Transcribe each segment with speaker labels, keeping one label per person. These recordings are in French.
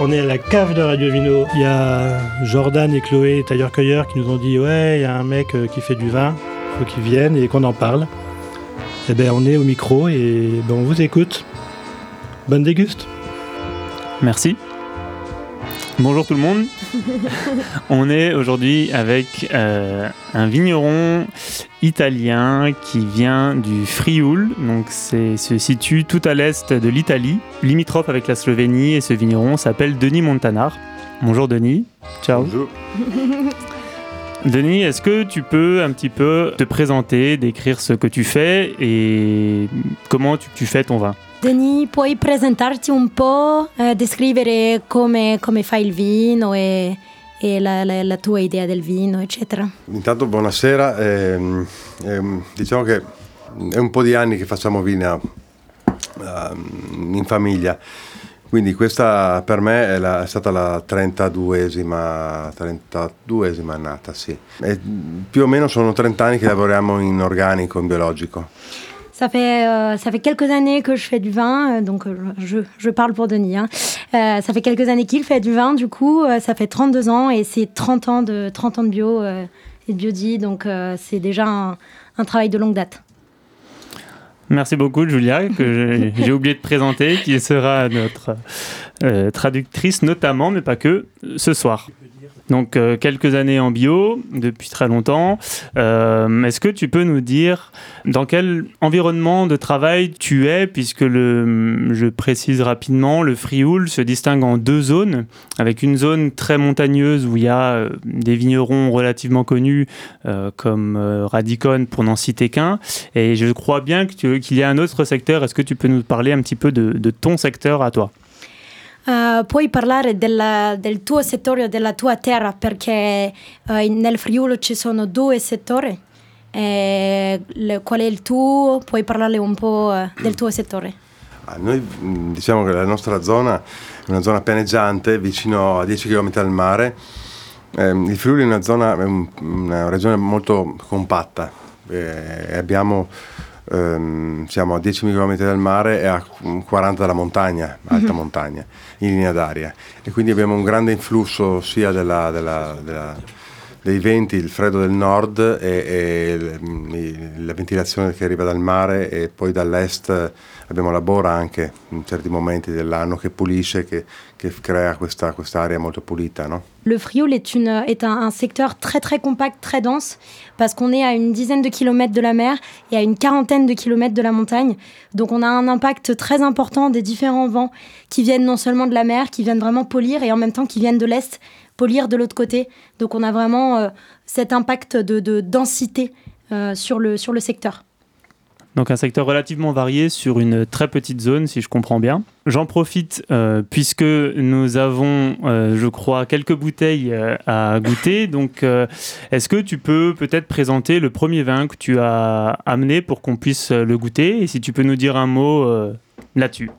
Speaker 1: On est à la cave de Radio Vino. Il y a Jordan et Chloé, tailleurs-cueilleurs, qui nous ont dit Ouais, il y a un mec euh, qui fait du vin, il faut qu'il vienne et qu'on en parle. Eh bien, on est au micro et ben, on vous écoute. Bonne déguste.
Speaker 2: Merci. Bonjour tout le monde. On est aujourd'hui avec euh, un vigneron italien qui vient du Frioul. Donc c'est se situe tout à l'est de l'Italie, limitrophe avec la Slovénie et ce vigneron s'appelle Denis Montanar. Bonjour Denis. Ciao.
Speaker 3: Bonjour.
Speaker 2: Denis, est-ce que tu peux un petit peu te présenter, décrire ce que tu fais et comment tu, tu fais ton vin?
Speaker 4: Denis, puoi presentarti un po', eh, descrivere come, come fai il vino e, e la, la- la tua idea del vino, eccetera.
Speaker 3: Intanto buonasera, ehm, ehm, diciamo che è un po' di anni che facciamo vino ehm, in famiglia, quindi questa per me è, la- è stata la 32esima, 32esima annata, sì. E più o meno sono 30 anni che lavoriamo in organico, in biologico.
Speaker 4: Ça fait, euh, ça fait quelques années que je fais du vin, euh, donc euh, je, je parle pour Denis. hein. Euh, ça fait quelques années qu'il fait du vin, du coup, ça fait 32 ans et c'est 30 ans de, 30 ans de bio et de biodie, donc c'est déjà un, un travail de longue date.
Speaker 2: Merci beaucoup Julia, que j'ai- oublié de présenter, qui sera notre traductrice notamment, mais pas que, ce soir. Donc euh, quelques années en bio, depuis très longtemps. Euh, Est-ce que tu peux nous dire dans quel environnement de travail tu es, puisque le, je précise rapidement, le Frioul se distingue en deux zones, avec une zone très montagneuse où il y a euh, des vignerons relativement connus comme Radicon pour n'en citer qu'un, et je crois bien qu'il y a un autre secteur. Est-ce que tu peux nous parler un petit peu de ton secteur à toi?
Speaker 4: Uh, puoi parlare della- del tuo settore della tua terra perché uh, nel Friuli ci sono due settori. Eh, le- qual è il tuo? Puoi parlare un po' eh, del tuo settore?
Speaker 3: Ah, Noi mh, diciamo che la nostra zona è una zona pianeggiante, vicino a 10 km dal mare. Ehm, il Friuli è una zona, una regione molto compatta. eh, abbiamo, ehm, siamo a 10 km dal mare e a 40 dalla montagna, alta montagna, in linea d'aria. E quindi abbiamo un grande influsso sia della- della- della- dei venti, il freddo del nord e, e i- la ventilazione che arriva dal mare e poi dall'est abbiamo la bora anche in certi momenti dell'anno che pulisce, che, che crea questa quest'aria molto?
Speaker 4: Le Frioul est, un, secteur très très compact, très dense, parce qu'on est à une dizaine de kilomètres de la mer et à une quarantaine de kilomètres de la montagne. Donc on a un impact très important des différents vents qui viennent non seulement de la mer, qui viennent vraiment polir, et en même temps qui viennent de l'est, polir de l'autre côté. Donc on a vraiment euh, cet impact de, de densité euh, sur le secteur.
Speaker 2: Donc un secteur relativement varié sur une très petite zone, si je comprends bien. J'en profite euh, puisque nous avons, euh, je crois, quelques bouteilles euh, à goûter. Donc, est-ce que tu peux peut-être présenter le premier vin que tu as amené pour qu'on puisse le goûter? Et si tu peux nous dire un mot là-dessus.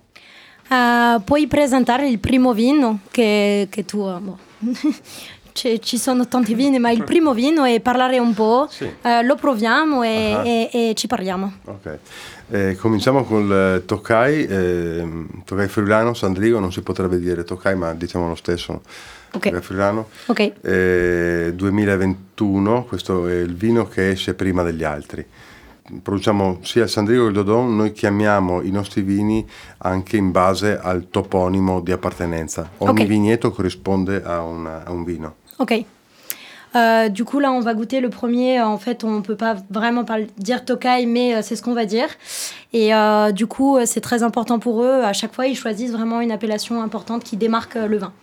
Speaker 4: Puoi presentare il primo vino che, che tu... boh. Ci, ci sono tanti vini, ma il primo vino e parlare un po',
Speaker 3: Sì.
Speaker 4: eh, lo proviamo e, e- e ci parliamo.
Speaker 3: Ok. Eh, cominciamo con il Tokai, ehm, Tokai friulano, Sandrigo, non si potrebbe dire Tokai ma diciamo lo stesso. Tokai
Speaker 4: Ok,
Speaker 3: friulano.
Speaker 4: ok.
Speaker 3: Eh, 2021, questo è il vino che esce prima degli altri. Produciamo sia il Sandrigo che il Dodon, noi chiamiamo i nostri vini anche in base al toponimo di appartenenza. Ogni
Speaker 4: Ok.
Speaker 3: vigneto corrisponde a, una- a un vino.
Speaker 4: Ok. Euh, du coup, là, on va goûter le premier. En fait, on peut pas vraiment dire Tokai, mais euh, c'est ce qu'on va dire. Et euh, du coup, c'est très important pour eux. À chaque fois, ils choisissent vraiment une appellation importante qui démarque le vin.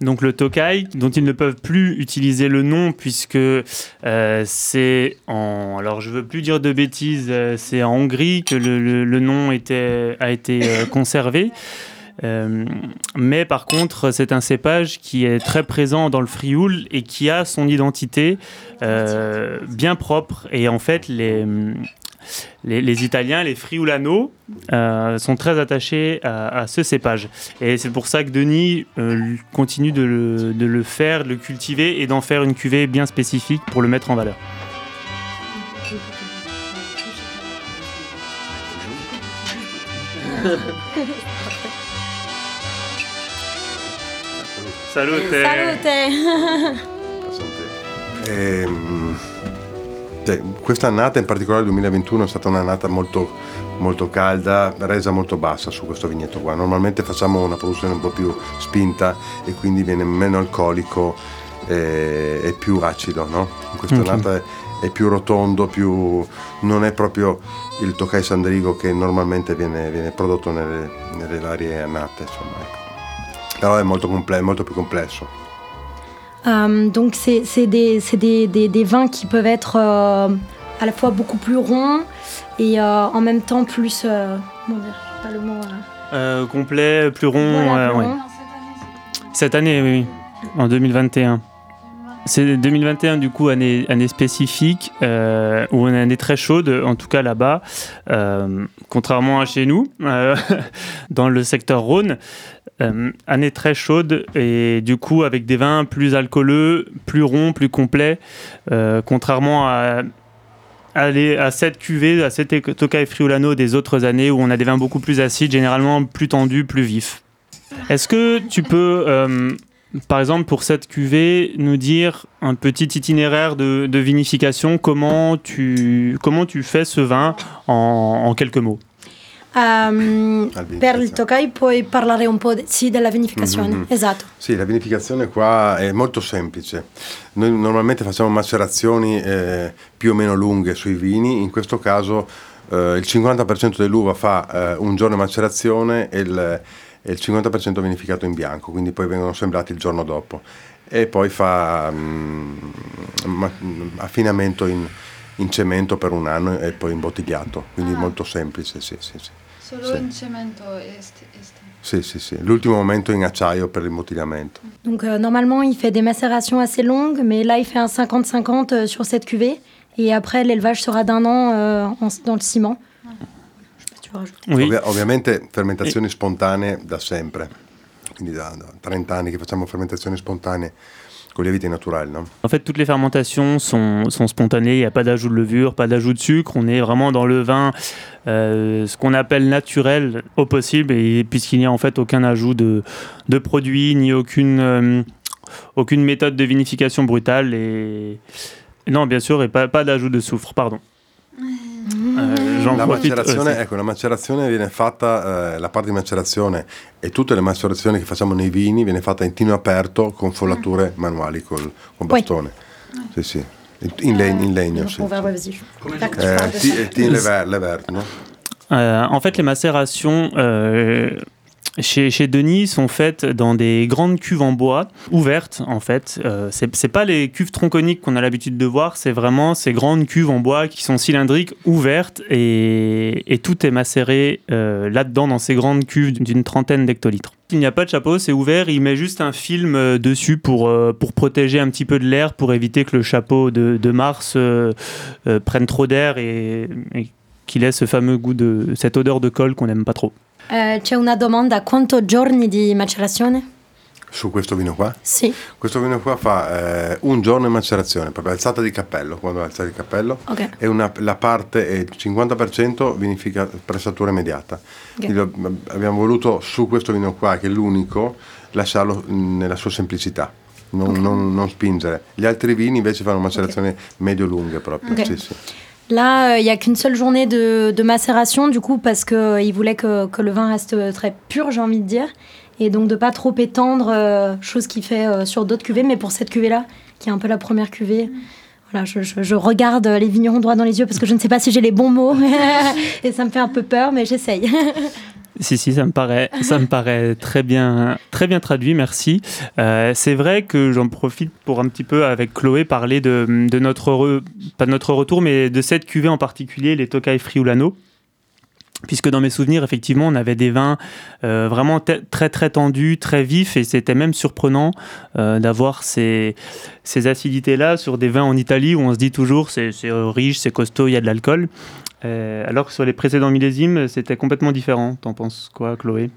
Speaker 2: Donc le Tokai, dont ils ne peuvent plus utiliser le nom puisque c'est en... Alors je veux plus dire de bêtises, c'est en Hongrie que le, nom était, a été conservé. Euh, mais par contre, c'est un cépage qui est très présent dans le Frioul et qui a son identité euh, bien propre. Et en fait, les, les, Italiens, les Friulano, euh, sont très attachés à, à ce cépage. Et c'est pour ça que Denis euh, continue de le, de le faire, de le cultiver et d'en faire une cuvée bien spécifique pour le mettre en valeur. Salute.
Speaker 4: Salute
Speaker 3: cioè, questa annata, in particolare il 2021, è stata un'annata molto, molto calda, resa molto bassa su questo vigneto qua. Normalmente facciamo una produzione un po' più spinta e quindi viene meno alcolico e, e più acido, no? In questa
Speaker 2: Ok.
Speaker 3: annata è, è più rotondo, più, non è proprio il Tokai Sandrigo che normalmente viene, viene prodotto nelle, nelle varie annate, insomma, ecco. Però è molto, comple- molto più complesso.
Speaker 4: Euh, donc c'est c'est des, c'est des, des- des vins qui peuvent être euh, à la fois beaucoup plus ronds et euh, en même temps plus... euh, comment dire je sais pas le mot. euh,
Speaker 2: Euh, complet, plus rond.
Speaker 4: voilà,
Speaker 2: euh,
Speaker 4: plus
Speaker 2: ouais.
Speaker 4: rond.
Speaker 2: Cette année, oui, en 2021. C'est 2021 du coup année, année spécifique euh, a une année très chaude, en tout cas là-bas, euh, contrairement à chez nous, euh, dans le secteur Rhône, euh, année très chaude et du coup avec des vins plus alcooleux, plus ronds, plus complets, contrairement à à, cette cuvée, à cette Tokai Friulano des autres années où on a des vins beaucoup plus acides, généralement plus tendus, plus vifs. Est-ce que tu peux, par exemple, pour cette cuvée, nous dire un petit itinéraire de, de vinification Comment tu, comment tu fais ce vin en, en quelques mots
Speaker 3: Al
Speaker 4: per il. Tokai puoi parlare un po' de- sì, della vinificazione,
Speaker 3: Mhm.
Speaker 4: esatto.
Speaker 3: Sì, la vinificazione qua è molto semplice. Noi normalmente facciamo macerazioni eh, più o meno lunghe sui vini, in questo caso eh, il 50% dell'uva fa eh, un giorno di macerazione e il, e il 50% vinificato in bianco, quindi poi vengono sembrati il giorno dopo. E poi fa mm, ma- affinamento in, in cemento per un anno e poi imbottigliato, quindi
Speaker 5: Ah.
Speaker 3: molto semplice, sì, sì, sì.
Speaker 5: Solo
Speaker 3: Sì.
Speaker 5: in cemento este, este.
Speaker 3: Sì, sì, sì. L'ultimo momento in acciaio per l'imbottigliamento.
Speaker 4: Donc euh, normalement, il fait des macérations assez longues, mais là, il fait un 50-50 euh, sur cette cuvée. Et après, l'élevage sera d'un an euh, en- dans le ciment. Je veux rajouter.
Speaker 2: Oui.
Speaker 3: Ovvia- ovviamente fermentazioni spontanee da sempre, quindi da, da 30 anni che facciamo fermentazioni spontanee con lieviti naturali, no?
Speaker 2: En fait, toutes les fermentations sont, sont spontanées, il n'y a pas d'ajout de levure, pas d'ajout de sucre, on est vraiment dans le vin, euh, ce qu'on appelle naturel au possible, et puisqu'il n'y a en fait aucun ajout de, de produits, ni aucune, euh, aucune méthode de vinification brutale, et non, bien sûr, et pas, pas d'ajout de soufre, pardon. Euh, J'en
Speaker 3: La
Speaker 2: profite
Speaker 3: macerazione,
Speaker 2: aussi.
Speaker 3: ecco, la macerazione viene fatta, eh, la parte di macerazione e tutte le macerazioni che facciamo nei vini viene fatta in tino aperto con follature manuali col, con
Speaker 4: Poi-
Speaker 3: bastone. Sì, sì. In, leg- in legno,
Speaker 4: Donc,
Speaker 3: sì.
Speaker 4: on va- ouais, vas-y. Là que tu
Speaker 3: Eh,
Speaker 4: parles de
Speaker 3: ti-
Speaker 4: ça.
Speaker 3: eh, tin lever, lever, no?
Speaker 2: Euh, en fait, les macérations euh, chez, chez Denis sont faites dans des grandes cuves en bois, ouvertes en fait. Euh, c'est pas les cuves tronconiques qu'on a l'habitude de voir, c'est vraiment ces grandes cuves en bois qui sont cylindriques, ouvertes, et, tout est macéré euh, là-dedans, dans ces grandes cuves d'une trentaine d'hectolitres. Il n'y a pas de chapeau, c'est ouvert, il met juste un film euh, dessus pour, euh, pour protéger un petit peu de l'air, pour éviter que le chapeau de, Mars prenne trop d'air et, et qui laisse ce fameux goût de cette odeur de colle qu'on n'aime pas trop.
Speaker 4: Eh, c'è una domanda, quanto giorni di macerazione?
Speaker 3: Su questo vino qua?
Speaker 4: Sì,
Speaker 3: Questo vino qua fa eh, un giorno di macerazione, proprio alzata di cappello, quando alza il cappello,
Speaker 4: ok.
Speaker 3: e una- la parte è il 50% vinifica pressatura immediata.
Speaker 4: Ok.
Speaker 3: Quindi abbiamo voluto su questo vino qua, che è l'unico, lasciarlo mm, nella sua semplicità. Non,
Speaker 4: Ok.
Speaker 3: non- non spingere. Gli altri vini invece fanno macerazioni medio-lunghe proprio. Sì, sì.
Speaker 4: Là, euh, il n'y a qu'une seule journée de, de macération, du coup, parce qu'il voulait que, que le vin reste très pur, j'ai envie de dire. Et donc de pas trop étendre, euh, chose qu'il fait euh, sur d'autres cuvées. Mais pour cette cuvée-là, qui est un peu la première cuvée, voilà, je, je- je regarde les vignerons droit dans les yeux parce que je ne sais pas si j'ai les bons mots. et ça me fait un peu peur, mais j'essaye.
Speaker 2: Si, si, ça me paraît, ça me paraît très bien, très bien traduit, merci. Euh, c'est vrai que j'en profite pour un petit peu, avec Chloé, parler de, notre, re- pas notre retour, mais de cette cuvée en particulier, les Tokai Friulano. Puisque dans mes souvenirs, effectivement, on avait des vins euh, vraiment très très tendus, très vifs, et c'était même surprenant euh, d'avoir ces, ces acidités-là sur des vins en Italie où on se dit toujours c'est riche, c'est costaud, il y a de l'alcool. Euh, alors que sur les précédents millésimes, c'était complètement différent. T'en penses quoi, Chloé?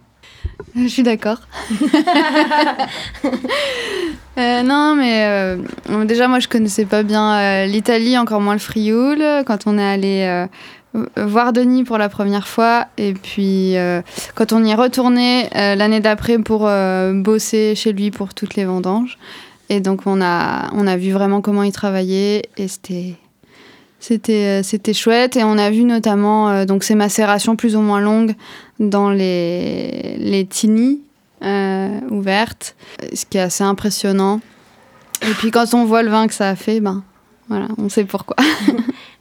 Speaker 6: Je suis d'accord. Euh, non, mais euh, déjà, moi, je connaissais pas bien euh, l'Italie, encore moins le Frioul. Quand on est allé voir Denis pour la première fois, et puis quand on y est retourné l'année d'après pour bosser chez lui pour toutes les vendanges. Et donc, on a, on a vu vraiment comment il travaillait, et c'était. C'était, c'était chouette et on a vu notamment donc ces macérations plus ou moins longues dans les, les tinis euh, ouvertes, ce qui est assez impressionnant. Et puis quand on voit le vin que ça a fait, ben voilà, on sait pourquoi.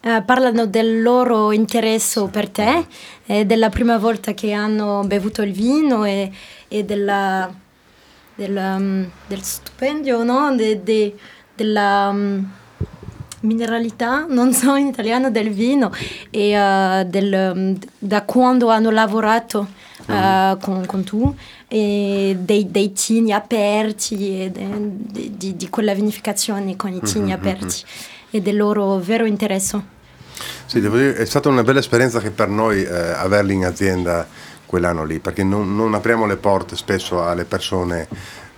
Speaker 4: Uh, parlano del loro interesso per te, e della prima volta che hanno bevuto il vino e, e della, del, um, del no? De, de, della um, mineralità, non so in italiano, del vino e uh, del, um, da quando hanno lavorato uh, con, con tu e dei, dei tini aperti e de, de, di, di, quella vinificazione con i tini mm-hmm, aperti e del loro vero interesse.
Speaker 3: Sì, devo dire, è stata una bella esperienza che per noi eh, averli in azienda quell'anno lì, perché non, non apriamo le porte spesso alle persone,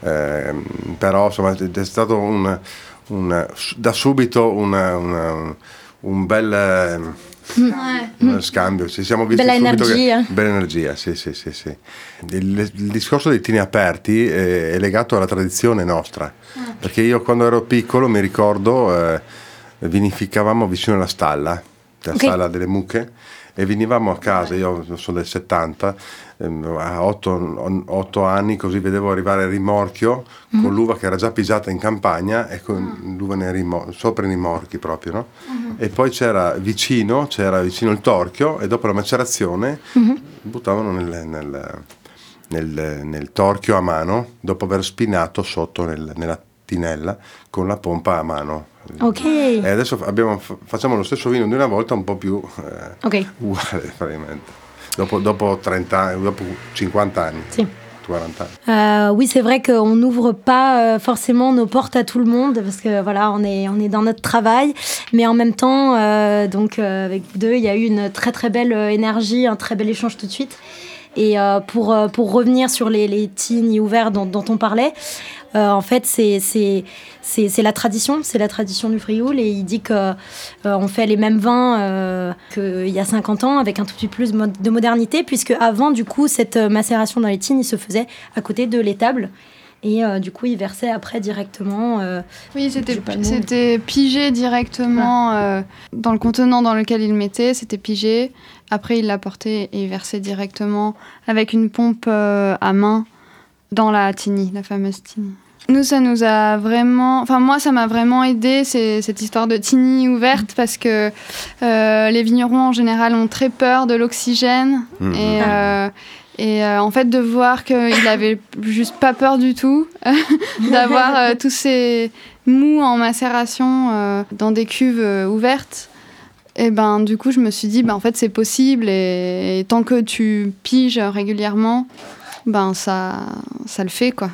Speaker 3: eh, però insomma è stato un, un, da subito una, una, un bel Mm. scambio, ci siamo visti
Speaker 4: bella energia.
Speaker 3: Che, bella energia, sì, sì, sì, sì. Il, il, discorso dei tini aperti è, è, legato alla tradizione nostra, ah. perché io quando ero piccolo mi ricordo eh, vinificavamo vicino alla stalla, la okay. stalla delle mucche, e venivamo a casa, io sono del 70, ehm, a 8, 8, anni così vedevo arrivare il rimorchio mm-hmm. con l'uva che era già pisata in campagna e con mm. l'uva rimor- sopra i rimorchi proprio, no? mm-hmm. E poi c'era vicino, c'era vicino il torchio e dopo la macerazione mm-hmm. buttavano nel, nel, nel, nel, torchio a mano dopo aver spinato sotto nella tinella con la pompa a mano
Speaker 4: Ok.
Speaker 3: E adesso abbiamo, facciamo lo stesso vino di una volta un po' più eh,
Speaker 4: okay.
Speaker 3: uguale praticamente. Dopo, dopo 30 anni, dopo 50 anni.
Speaker 4: Sì.
Speaker 3: 40 ans.
Speaker 4: Euh, oui, c'est vrai qu'on n'ouvre pas euh, forcément nos portes à tout le monde parce que voilà, on est, on est dans notre travail, mais en même temps, euh, donc euh, avec vous deux, il y a eu une très très belle énergie, un très bel échange tout de suite. Et pour, pour revenir sur les, les teens ouverts dont, dont on parlait, euh, en fait, c'est la tradition, c'est la tradition du Frioul. Et il dit qu'on euh, fait les mêmes vins euh, qu'il y a 50 ans, avec un tout petit peu plus de modernité, puisque avant, du coup, cette macération dans les tines, il se faisait à côté de l'étable. Et du coup, il versait après directement.
Speaker 6: oui, c'était pigé directement ah. dans le contenant dans lequel il mettait, c'était pigé. Après, il l'apportait et il versait directement avec une pompe à main dans la tini, la fameuse tini. Nous, ça nous a vraiment. Enfin, moi, ça m'a vraiment aidé, cette histoire de tini ouverte, parce que euh, les vignerons, en général, ont très peur de l'oxygène. Mmh. Et, euh, et euh, en fait, de voir qu'il avait juste pas peur du tout d'avoir tous ces mous en macération dans des cuves ouvertes. Et ben, du coup, je me suis dit, ben, en fait, c'est possible. Et, et tant que tu piges régulièrement, ben ça, ça le fait quoi.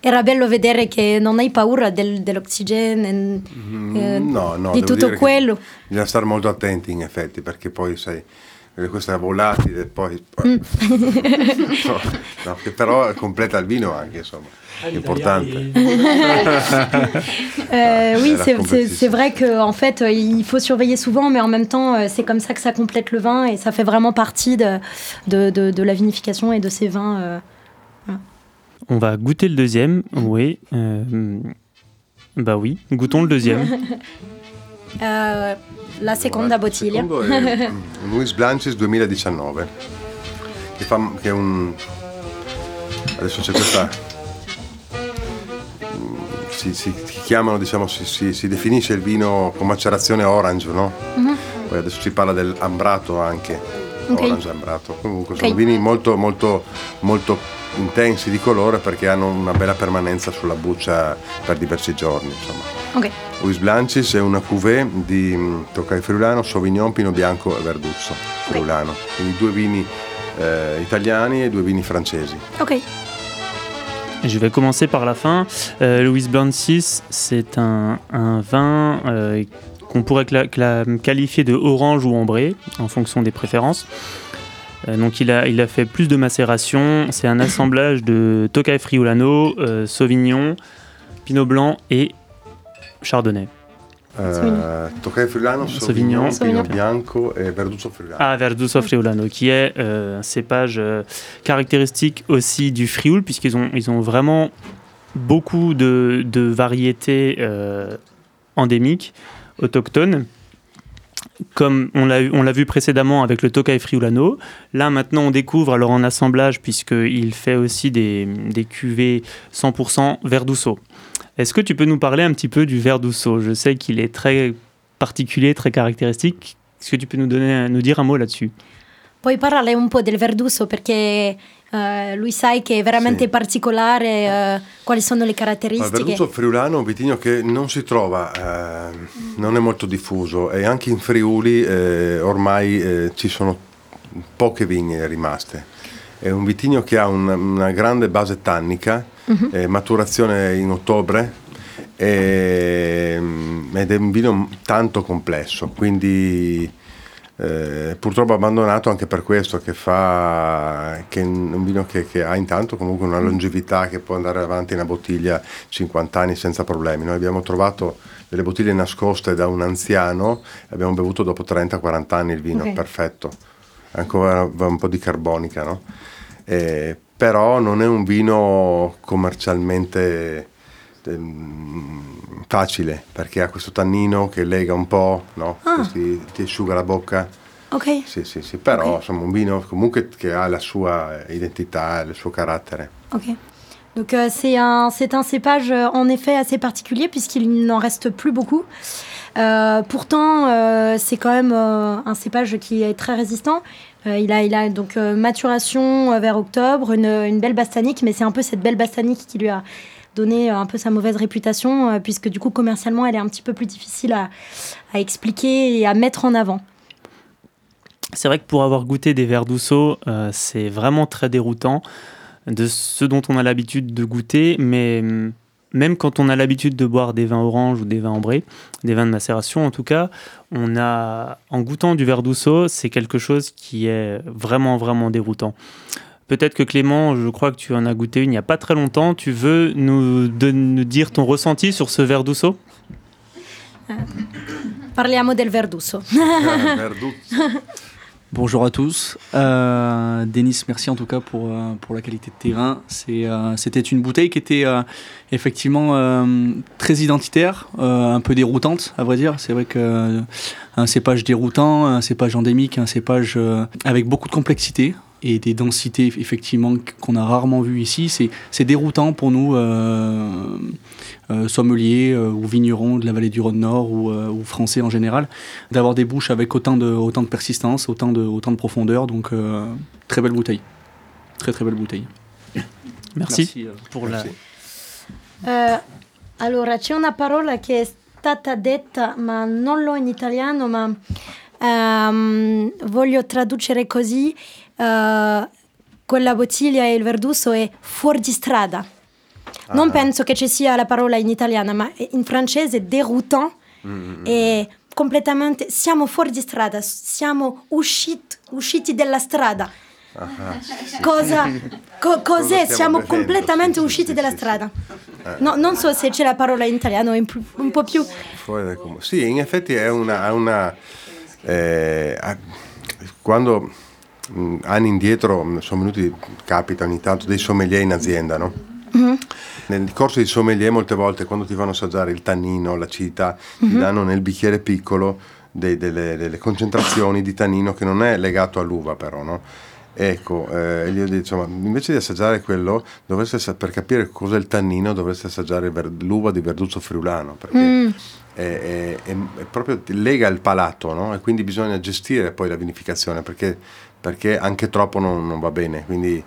Speaker 4: Era bello vedere che non hai paura del, dell'ossigeno,
Speaker 3: mm, eh, no, no,
Speaker 4: di tutto quello.
Speaker 3: Bisogna stare molto attenti in effetti perché poi sai, questa è volatile e poi... Mm. no, no, che però completa il vino anche insomma. importante.
Speaker 4: euh, oui, c'est vrai qu'en en fait, il faut surveiller souvent, mais en même temps, euh, c'est comme ça que ça complète le vin et ça fait vraiment partie de, de, de, de la vinification et de ces vins. Euh,
Speaker 2: On va goûter le deuxième, oui. Euh, bah oui, goûtons le deuxième.
Speaker 4: la seconda bottiglia.
Speaker 3: Luis Blancis 2019, che, fa, che è un... Adesso c'è questa si, si, chiamano, diciamo, si, si, si, definisce il vino con macerazione orange, no? Mm-hmm. Poi adesso si parla dell'ambrato anche, okay. orange ambrato. Comunque okay. sono vini molto, molto, molto intensi di colore perché hanno una bella permanenza sulla buccia per diversi giorni. Insomma.
Speaker 4: Okay.
Speaker 3: Luis Blancis è una cuvée di mm, Toccai Friulano, Sauvignon, Pino Bianco e Verduzzo Friulano. Quindi due vini eh, italiani e due vini francesi.
Speaker 4: Ok.
Speaker 2: Je vais commencer par la fin. Euh, Louis Blanc 6, c'est un, un, vin euh, qu'on pourrait qualifier de orange ou ambré, en fonction des préférences. Donc il a, il a fait plus de macération. C'est un assemblage de Tokai Friulano, Sauvignon, Pinot Blanc et Chardonnay.
Speaker 3: Euh, Tokai Friulano, Sauvignon, Sauvignon, Pinot Bianco et Verduso Friulano.
Speaker 2: Ah, Verduso Friulano, qui est euh, un cépage euh, caractéristique aussi du Frioul, puisqu'ils ont, ils ont vraiment beaucoup de, de variétés endémiques, autochtones comme on l'a vu précédemment avec le Tokai Friulano. Là, maintenant, on découvre, alors en assemblage, puisqu'il fait aussi des, cuvées 100% Verduso. Est-ce que tu peux nous parler un petit peu du Verduso Je sais qu'il est très particulier, très caractéristique. Est-ce que tu peux nous, donner, nous dire un mot là-dessus?
Speaker 4: Un uh, lui sai che è veramente sì. particolare, uh, quali sono le caratteristiche?
Speaker 3: Il Verduso friulano è un vitigno che non si trova, eh, non è molto diffuso e anche in Friuli eh, ormai eh, ci sono poche vigne rimaste. È un vitigno che ha un, una grande base tannica, uh-huh. eh, maturazione in ottobre e, ed è un vino tanto complesso, quindi eh, purtroppo abbandonato anche per questo, che, fa, che un vino che, che, ha intanto comunque una longevità che può andare avanti una bottiglia 50 anni senza problemi. Noi abbiamo trovato delle bottiglie nascoste da un anziano abbiamo bevuto dopo 30-40 anni il vino, okay. perfetto, ancora un po' di carbonica, no? Eh, però non è un vino commercialmente facile perché ha questo tannino che lega un po', no? ah. ti, ti, asciuga la bocca.
Speaker 4: Ok.
Speaker 3: Sì, sì, sì, però okay. insomma un vino comunque che ha la sua identità, il suo carattere.
Speaker 4: Ok. Donc euh, c'est un, un cépage euh, en effet assez particulier puisqu'il n'en reste plus beaucoup. Euh, pourtant, euh, c'est quand même euh, un cépage qui est très résistant. Euh, il, a, il a donc maturation vers octobre, une, une belle bastanique, mais c'est un peu cette belle bastanique qui lui a donné un peu sa mauvaise réputation, puisque du coup, commercialement, elle est un petit peu plus difficile à, expliquer et à mettre en avant.
Speaker 2: C'est vrai que pour avoir goûté des verres d'ousseau, c'est vraiment très déroutant de ce dont on a l'habitude de goûter, mais hum, même quand on a l'habitude de boire des vins oranges ou des vins ambrés, des vins de macération en tout cas, on a, en goûtant du verdouceau, c'est quelque chose qui est vraiment, vraiment déroutant. Peut-être que Clément, je crois que tu en as goûté une il n'y a pas très longtemps. Tu veux nous, nous dire ton ressenti sur ce verdouceau
Speaker 4: Parliamo del.
Speaker 3: Ah,
Speaker 7: Bonjour à tous. Euh, Denis, merci en tout cas pour, euh, pour la qualité de terrain. Euh, C'était une bouteille qui était euh, effectivement très identitaire, un peu déroutante à vrai dire. C'est vrai que un cépage déroutant, un cépage endémique, un cépage avec beaucoup de complexité et des densités effectivement qu'on a rarement vues ici. C'est déroutant pour nous, euh, euh, sommeliers euh, ou vignerons de la vallée du Rhône-Nord ou, ou, français en général, d'avoir des bouches avec autant de, autant de persistance, autant de, autant de profondeur. Donc très belle bouteille. Très très belle bouteille.
Speaker 2: Merci, Merci pour
Speaker 3: Merci.
Speaker 4: la... allora, c'è una parola che è stata detta, ma non l'ho in italiano, ma um, voglio traducere così. Uh, quella bottiglia e il verduso è fuori di strada. Ah. Non penso che ci sia la parola in italiano, ma in francese déroutant mm-hmm. è completamente siamo fuori di strada, siamo usciti, usciti dalla strada. Ah, sì. Cosa, co- cos'è? Siamo bevendo, completamente usciti dalla strada. Eh. No, non so se c'è la parola in italiano, un, un po' più.
Speaker 3: Sì, in effetti è una. una eh, quando Mm, anni indietro mm, sono venuti, capita ogni tanto, dei sommelier in azienda, no? Mm-hmm. Nel corso di sommelier molte volte quando ti fanno assaggiare il tannino, l'acidità, mm-hmm. ti danno nel bicchiere piccolo dei, delle, delle, concentrazioni di tannino che non è legato all'uva però, no? Ecco, eh, gli ho detto, insomma, invece di assaggiare quello, per capire cos'è il tannino dovreste assaggiare l'uva di Verduzzo Friulano, perché mm. è, è, è, è, proprio lega il palato, no? E quindi bisogna gestire poi la vinificazione, perché perché anche troppo non, non va bene. Quindi,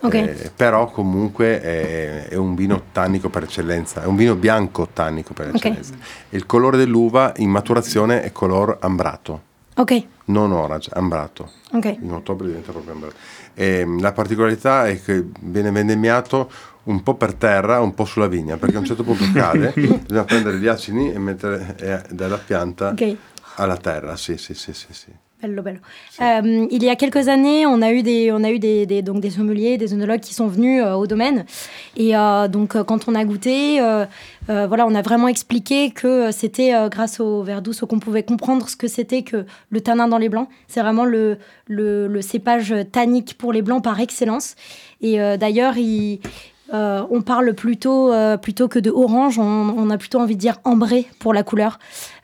Speaker 3: okay. eh, però comunque è, è, un vino tannico per eccellenza, è un vino bianco tannico per eccellenza. Okay. Il colore dell'uva in maturazione è color ambrato.
Speaker 4: Ok.
Speaker 3: Non orange, ambrato.
Speaker 4: Okay.
Speaker 3: In ottobre diventa proprio ambrato. E, la particolarità è che viene vendemmiato un po' per terra, un po' sulla vigna, perché a un certo punto cade, bisogna prendere gli acini e mettere eh, dalla pianta okay. alla terra. Sì, sì, sì, sì. sì.
Speaker 4: Euh, il y a quelques années, on a eu des, on a eu des, donc des sommeliers, des œnologues qui sont venus euh, au domaine. Et euh, donc, quand on a goûté, voilà, on a vraiment expliqué que c'était grâce au verre douce qu'on pouvait comprendre ce que c'était que le tanin dans les blancs. C'est vraiment le, le, le, cépage tannique pour les blancs par excellence. Et d'ailleurs, il, euh, on parle plutôt, euh, plutôt que de orange, on, a plutôt envie de dire ambré pour la couleur.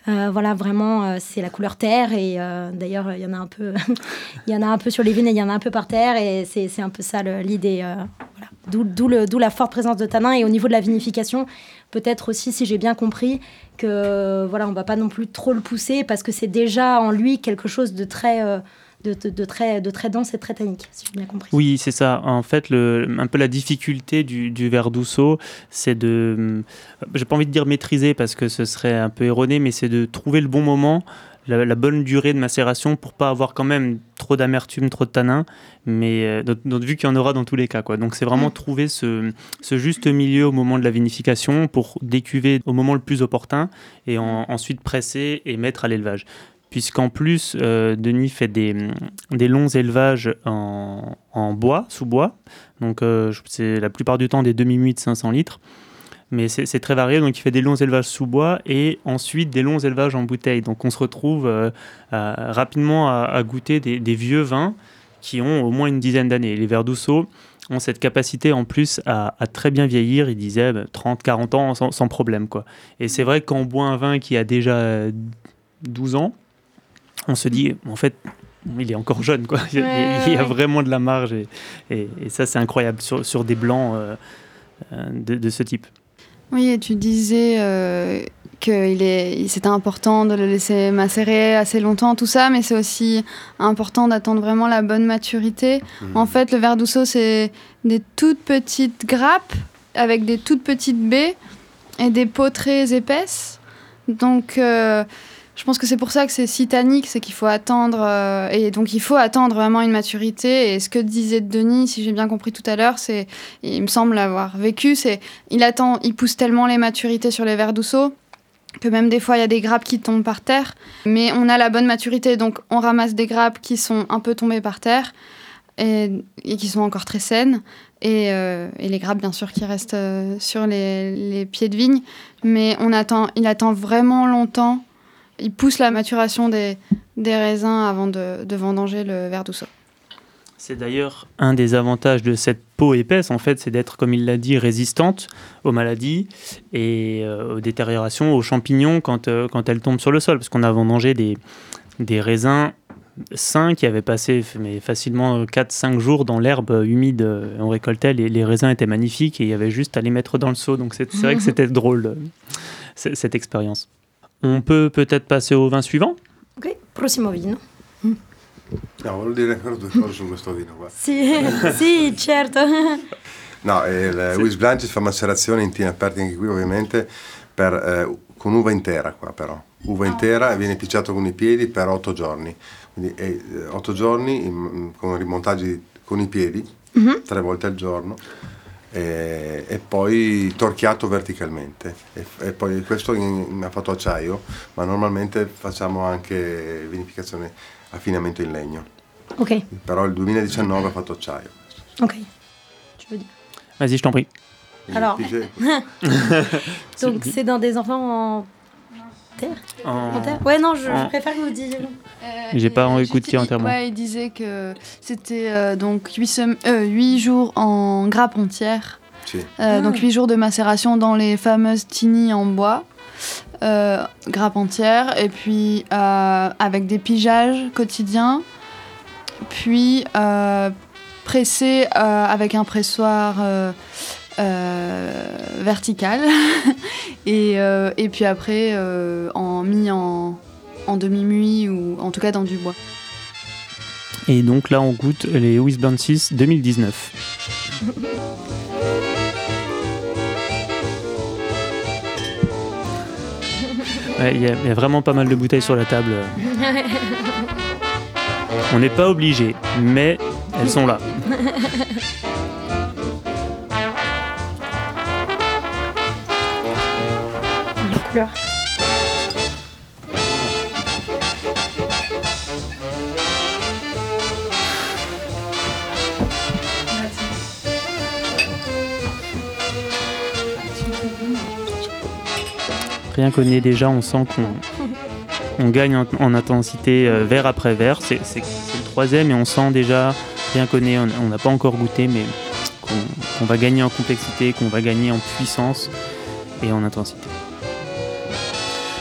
Speaker 4: Euh, voilà, vraiment, c'est la couleur terre. Et d'ailleurs, il y en a un peu, il y en a un peu sur les vignes et il y en a un peu par terre. Et c'est un peu ça l'idée. Voilà. D'où la forte présence de tanin. Et au niveau de la vinification, peut-être aussi, si j'ai bien compris, que voilà, on va pas non plus trop le pousser parce que c'est déjà en lui quelque chose de très de, très, de très dense et très tannique, si j'ai bien compris.
Speaker 2: Oui, c'est ça. En fait, le, un peu la difficulté du, du verre d'ousseau, c'est de. J'ai pas envie de dire maîtriser parce que ce serait un peu erroné, mais c'est de trouver le bon moment. La, bonne durée de macération pour pas avoir quand même trop d'amertume, trop de tanin, mais euh, vu qu'il y en aura dans tous les cas. Quoi. Donc c'est vraiment mm. trouver ce, ce, juste milieu au moment de la vinification pour décuver au moment le plus opportun et ensuite presser et mettre à l'élevage puisqu'en plus, euh, Denis fait des, des, longs élevages en, en, bois, sous bois. Donc, euh, c'est la plupart du temps des demi-muits de 500 litres. Mais c'est très varié. Donc, il fait des longs élevages sous bois et ensuite des longs élevages en bouteille. Donc, on se retrouve euh, rapidement à, goûter des, vieux vins qui ont au moins une dizaine d'années. Les verres d'Ousseau ont cette capacité en plus à, très bien vieillir. Il disait 30, 40 ans sans, sans problème. Quoi. Et c'est vrai qu'on boit un vin qui a déjà 12 ans, on se dit, en fait, il est encore jeune, quoi. il, y a vraiment de la marge et, et, ça, c'est incroyable sur, sur, des blancs euh, euh, de, de, ce type.
Speaker 6: Oui, et tu disais euh, que c'était important de le laisser macérer assez longtemps, tout ça, mais c'est aussi important d'attendre vraiment la bonne maturité. Mmh. En fait, le verre d'ousseau, c'est des toutes petites grappes avec des toutes petites baies et des peaux très épaisses. Donc, je pense que c'est pour ça que c'est si tannique, c'est qu'il faut attendre, euh, et donc il faut attendre vraiment une maturité. Et ce que disait Denis, si j'ai bien compris tout à l'heure, c'est, il me semble l'avoir vécu, c'est il attend, il pousse tellement les maturités sur les verres d'ousseau que même des fois il y a des grappes qui tombent par terre, mais on a la bonne maturité, donc on ramasse des grappes qui sont un peu tombées par terre et, qui sont encore très saines. Et, euh, et, les grappes, bien sûr, qui restent euh, sur les, les, pieds de vigne. Mais on attend, il attend vraiment longtemps il pousse la maturation des, des raisins avant de, de, vendanger le verre d'ousseau.
Speaker 2: C'est d'ailleurs un des avantages de cette peau épaisse, en fait, c'est d'être, comme il l'a dit, résistante aux maladies et euh, aux détériorations, aux champignons quand, euh, quand elles tombent sur le sol. Parce qu'on a vendangé des, des raisins sains qui avaient passé mais facilement 4-5 jours dans l'herbe humide. On récoltait, les, les, raisins étaient magnifiques et il y avait juste à les mettre dans le seau. Donc c'est vrai que c'était drôle, euh, cette expérience. On peut peut-être passer au vin suivant
Speaker 4: Ok, prossimo vino.
Speaker 3: No, volevo dire due cose su questo vino qua.
Speaker 4: Sì, sì, certo.
Speaker 3: No, il sì. Wis Blanche fa macerazione in tine aperti anche qui ovviamente per, eh, con uva intera qua però. Uva ah. intera e viene picciato con i piedi per 8 giorni. Quindi 8 eh, giorni in, con rimontaggi con i piedi, mm-hmm. tre volte al giorno e, e, poi torchiato verticalmente. E, e poi questo in, in affatto acciaio ma normalmente facciamo anche vinificazione affinamento in legno.
Speaker 4: Ok.
Speaker 3: Però il 2019 ha fatto acciaio.
Speaker 4: Ok. Tu veux dire
Speaker 2: vas-y je t'en prie.
Speaker 4: Alors. Donc c'est dans des enfants en Ouais, non, je, préfère que vous disiez.
Speaker 2: Euh, J'ai pas écouté entièrement.
Speaker 6: Ouais, il disait que c'était euh, donc 8, euh, jours en grappe entière. Euh, donc 8 jours de macération dans les fameuses tini en bois. grappe entière. Et puis avec des pigeages quotidiens. Puis pressé avec un pressoir euh, verticale. et, euh, et, puis après, euh, en mis en, en demi-muit ou en tout cas dans du bois.
Speaker 2: Et donc là, on goûte les Wisburn 6 2019. Il y, y, a vraiment pas mal de bouteilles sur la table. On n'est pas obligé, mais elles sont là. Rien qu'on est déjà, on sent qu'on gagne en, intensité euh, verre après verre. C'est le troisième et on sent déjà, rien qu'on est, on n'a pas encore goûté, mais qu'on va gagner en complexité, qu'on va gagner en puissance et en intensité.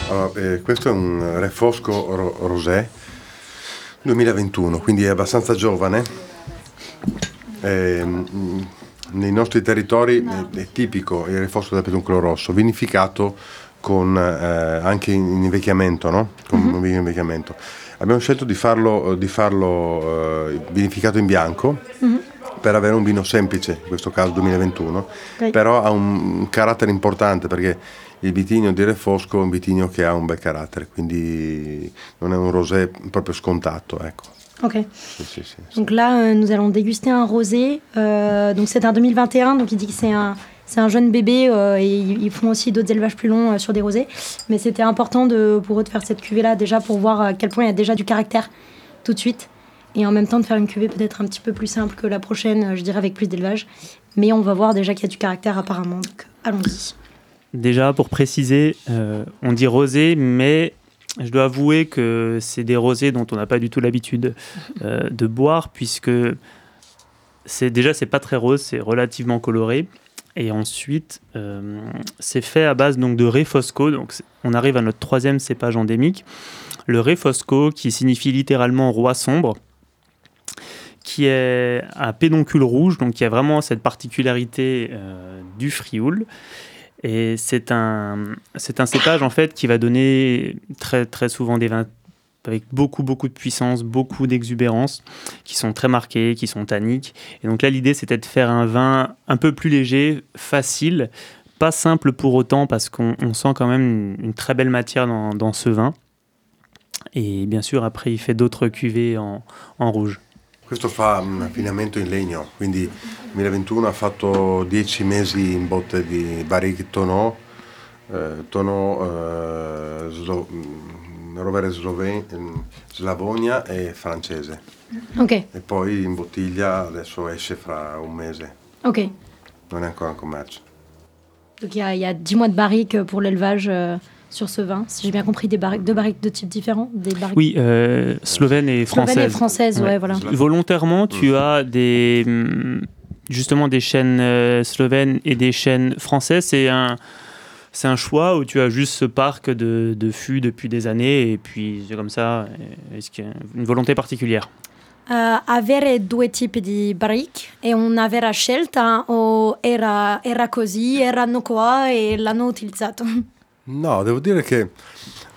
Speaker 3: Allora, eh, questo è un Refosco ro- Rosé 2021, quindi è abbastanza giovane. Eh, nei nostri territori è, è, tipico il Refosco del peduncolo rosso, vinificato con, eh, anche in invecchiamento, no? con mm-hmm. vino invecchiamento. Abbiamo scelto di farlo, di farlo eh, vinificato in bianco. Mm-hmm per avere un vino semplice, in questo caso 2021, okay. però ha un carattere importante perché il vitigno di Refosco è un vitigno che ha un bel carattere, quindi non è un rosé proprio scontato. Ecco.
Speaker 4: Ok. Si, si, si, donc là, euh, nous allons déguster un rosé. Euh, donc c'est un 2021, donc il dit que c'est un, c'est un jeune bébé euh, et ils font aussi d'autres élevages plus longs euh, sur des rosés. Mais c'était important de, pour eux de faire cette cuvée là déjà pour voir à quel point il y a déjà du caractère tout de suite et en même temps de faire une cuvée peut-être un petit peu plus simple que la prochaine, je dirais avec plus d'élevage. Mais on va voir déjà qu'il y a du caractère apparemment, donc allons-y.
Speaker 2: Déjà, pour préciser, euh, on dit rosé, mais je dois avouer que c'est des rosés dont on n'a pas du tout l'habitude euh, de boire, puisque c'est déjà c'est pas très rose, c'est relativement coloré. Et ensuite, euh, c'est fait à base donc de Refosco. Donc on arrive à notre troisième cépage endémique, le Refosco, qui signifie littéralement roi sombre qui est un pédoncule rouge, donc qui a vraiment cette particularité euh, du frioul. Et c'est un, c'est un cépage en fait qui va donner très, très souvent des vins avec beaucoup beaucoup de puissance, beaucoup d'exubérance, qui sont très marqués, qui sont tanniques. Et donc là l'idée c'était de faire un vin un peu plus léger, facile, pas simple pour autant parce qu'on sent quand même une, très belle matière dans, ce vin. Et bien sûr après il fait d'autres cuvées en rouge.
Speaker 3: Questo fa un affinamento in legno, quindi 2021 ha fatto 10 mesi in botte di barrique tonneau, eh, tonneau eh, slo, mm, rovere sloven, slavonia e francese.
Speaker 4: Ok.
Speaker 3: E poi in bottiglia adesso esce fra un mese.
Speaker 4: Ok.
Speaker 3: Non è ancora in commercio.
Speaker 4: Donc il y, y, a 10 mois de barrique pour l'élevage. Euh sur ce vin, si j'ai bien compris, des barriques, deux barriques de types différents des barriques...
Speaker 2: Oui, euh, slovène et française. Slovène
Speaker 4: et française, ouais, voilà.
Speaker 2: Volontairement, tu as des, mm, justement des chaînes euh, slovènes et des chaînes françaises. C'est un, c'est un choix où tu as juste ce parc de, de fûts depuis des années et puis c'est comme ça. Est-ce qu'il y a une volonté particulière?
Speaker 4: Uh, avere due tipi di barrique e una vera scelta o era, era così, erano qua e l'hanno utilizzato?
Speaker 3: No, devo dire che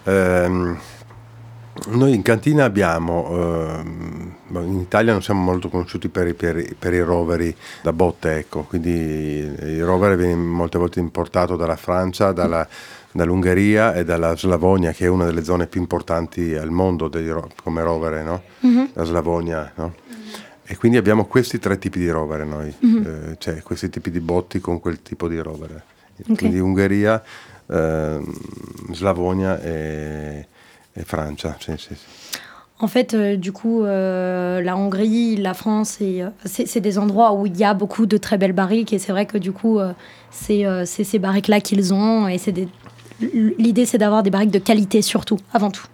Speaker 3: ehm, noi in cantina abbiamo, ehm, in Italia non siamo molto conosciuti per, i, per, per i roveri da botte, ecco, quindi il rovere viene molte volte importato dalla Francia, dalla, dall'Ungheria e dalla Slavonia, che è una delle zone più importanti al mondo dei, come rovere, no? mm-hmm. la Slavonia. No? E quindi abbiamo questi tre tipi di rovere noi, mm-hmm. eh, cioè questi tipi di botti con quel tipo di rovere. Okay. Quindi Ungheria, euh, Slavonia et, et France.
Speaker 4: Si, si, En fait, euh, du coup, euh, la Hongrie, la France, euh, c'est des endroits où il y a beaucoup de très belles barriques. Et c'est vrai que du coup, c'est ces barriques-là qu'ils ont. Et l'idée, c'est d'avoir des barriques de qualité surtout, avant tout.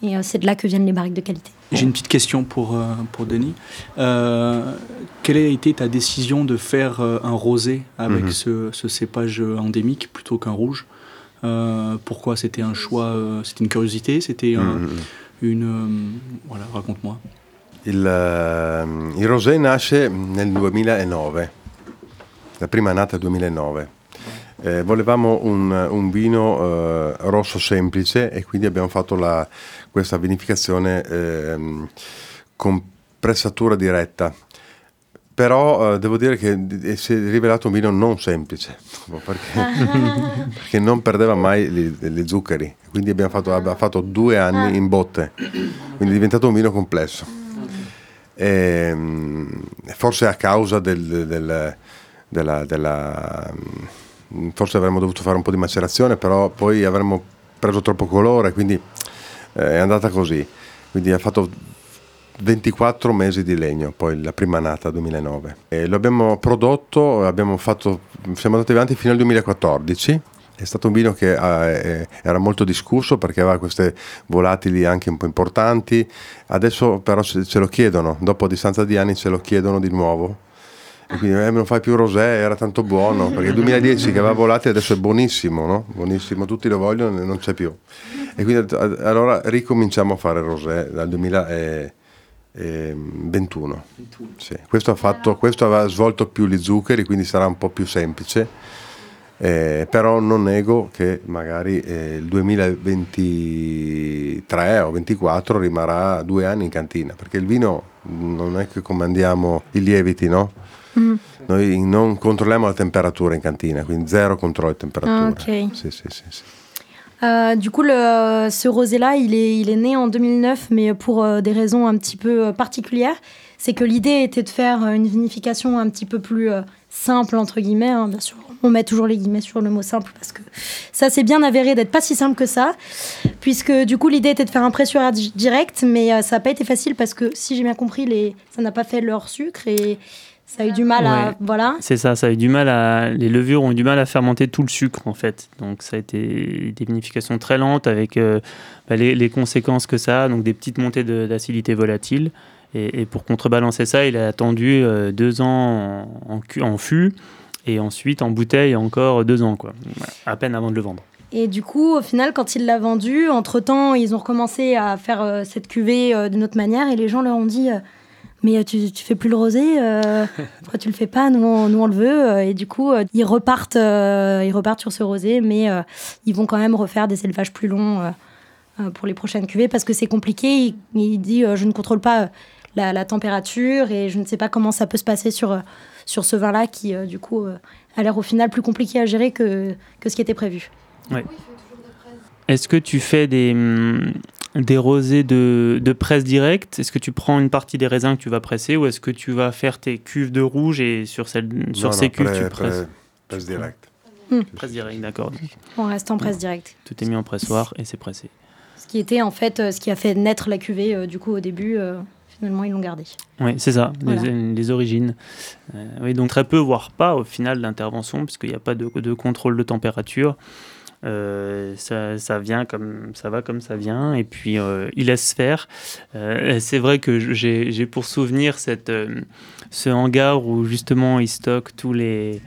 Speaker 4: Et c'est de là que viennent les barriques de qualité.
Speaker 7: J'ai une petite question pour, pour Denis. quelle a été ta décision de faire un rosé avec mhm. ce, ce, cépage endémique plutôt qu'un rouge? euh, pourquoi c'était un choix euh, C'était une curiosité C'était mm-hmm. une... Euh, voilà, raconte-moi.
Speaker 3: Il, il, rosé nasce nel 2009, la prima annata 2009. Eh, volevamo un, un vino eh, rosso semplice e quindi abbiamo fatto la, questa vinificazione eh, con pressatura diretta però eh, devo dire che si è rivelato un vino non semplice perché, perché non perdeva mai gli, zuccheri. Quindi abbiamo fatto, abbiamo fatto, due anni in botte. Quindi è diventato un vino complesso. E, ehm, forse a causa del, del, della, della, forse avremmo dovuto fare un po' di macerazione però poi avremmo preso troppo colore quindi eh, è andata così. Quindi ha fatto 24 mesi di legno, poi la prima nata 2009. E lo abbiamo prodotto, abbiamo fatto, siamo andati avanti fino al 2014 È stato un vino che eh, era molto discusso perché aveva queste volatili anche un po' importanti, adesso però ce lo chiedono, dopo a distanza di anni ce lo chiedono di nuovo. E quindi eh, non fai più rosé, era tanto buono, perché il 2010 che aveva volatili adesso è buonissimo, no? Buonissimo, tutti lo vogliono e non c'è più. E quindi allora ricominciamo a fare rosé dal 2021. Sì. Questo, ha fatto, questo aveva svolto più gli zuccheri, quindi sarà un po' più semplice eh, però non nego che magari eh, il 2023 o 2024 rimarrà due anni in cantina, perché il vino non è che comandiamo i lieviti, no? Mm. Noi non controlliamo la temperatura in cantina, quindi zero controllo di temperatura. Ah,
Speaker 4: ok.
Speaker 3: Sì, sì, sì, sì.
Speaker 4: Euh, du coup, ce rosé-là, il est, né en 2009, mais pour euh, des raisons un petit peu euh, particulières. C'est que l'idée était de faire une vinification un petit peu plus simple, entre guillemets, hein, bien sûr. On met toujours les guillemets sur le mot simple parce que ça c'est bien avéré d'être pas si simple que ça, puisque du coup l'idée était de faire un pressurage direct, mais ça n'a pas été facile parce que si j'ai bien compris, ça n'a pas fait leur sucre et ça a eu du mal à. Voilà.
Speaker 2: C'est ça, ça a eu du mal à. Les levures ont eu du mal à fermenter tout le sucre, en fait. Donc, ça a été des vinifications très lentes avec euh, bah, les, conséquences que ça a, donc des petites montées d'acidité volatile. Et, pour contrebalancer ça, il a attendu euh, deux ans en, en, fût et ensuite en bouteille encore deux ans, quoi, à peine avant de le vendre.
Speaker 4: Et du coup, au final, quand il l'a vendu, entre-temps, ils ont recommencé à faire euh, cette cuvée d'une autre manière et les gens leur ont dit mais euh, tu, tu fais plus le rosé, euh, pourquoi tu le fais pas nous on, le veut. Euh, et du coup, ils repartent, ils repartent sur ce rosé, mais ils vont quand même refaire des élevages plus longs pour les prochaines cuvées parce que c'est compliqué. Il, dit, je ne contrôle pas la, température et je ne sais pas comment ça peut se passer sur, sur ce vin-là qui, du coup, a l'air au final plus compliqué à gérer que, que ce qui était prévu.
Speaker 2: Ouais. Est-ce que tu fais des, hum, des rosés de, de presse directe? Est-ce que tu prends une partie des raisins que tu vas presser ou est-ce que tu vas faire tes cuves de rouge et sur, celle, sur ces cuves tu presses?
Speaker 3: Presse directe.
Speaker 2: Hmm. Presse directe, d'accord.
Speaker 4: On reste en presse directe.
Speaker 2: Tout est mis en pressoir et c'est pressé.
Speaker 4: Ce qui était en fait euh, ce qui a fait naître la cuvée euh, du coup au début. Euh, finalement, ils l'ont gardé.
Speaker 2: Oui, c'est ça, les, origines. oui, donc très peu, voire pas au final d'intervention, puisqu'il n'y a pas de, de, contrôle de température. Euh, ça, ça, vient comme ça va comme ça vient et puis euh, il laisse faire. Euh, c'est vrai que j'ai pour souvenir cette, ce hangar où justement il stocke tous les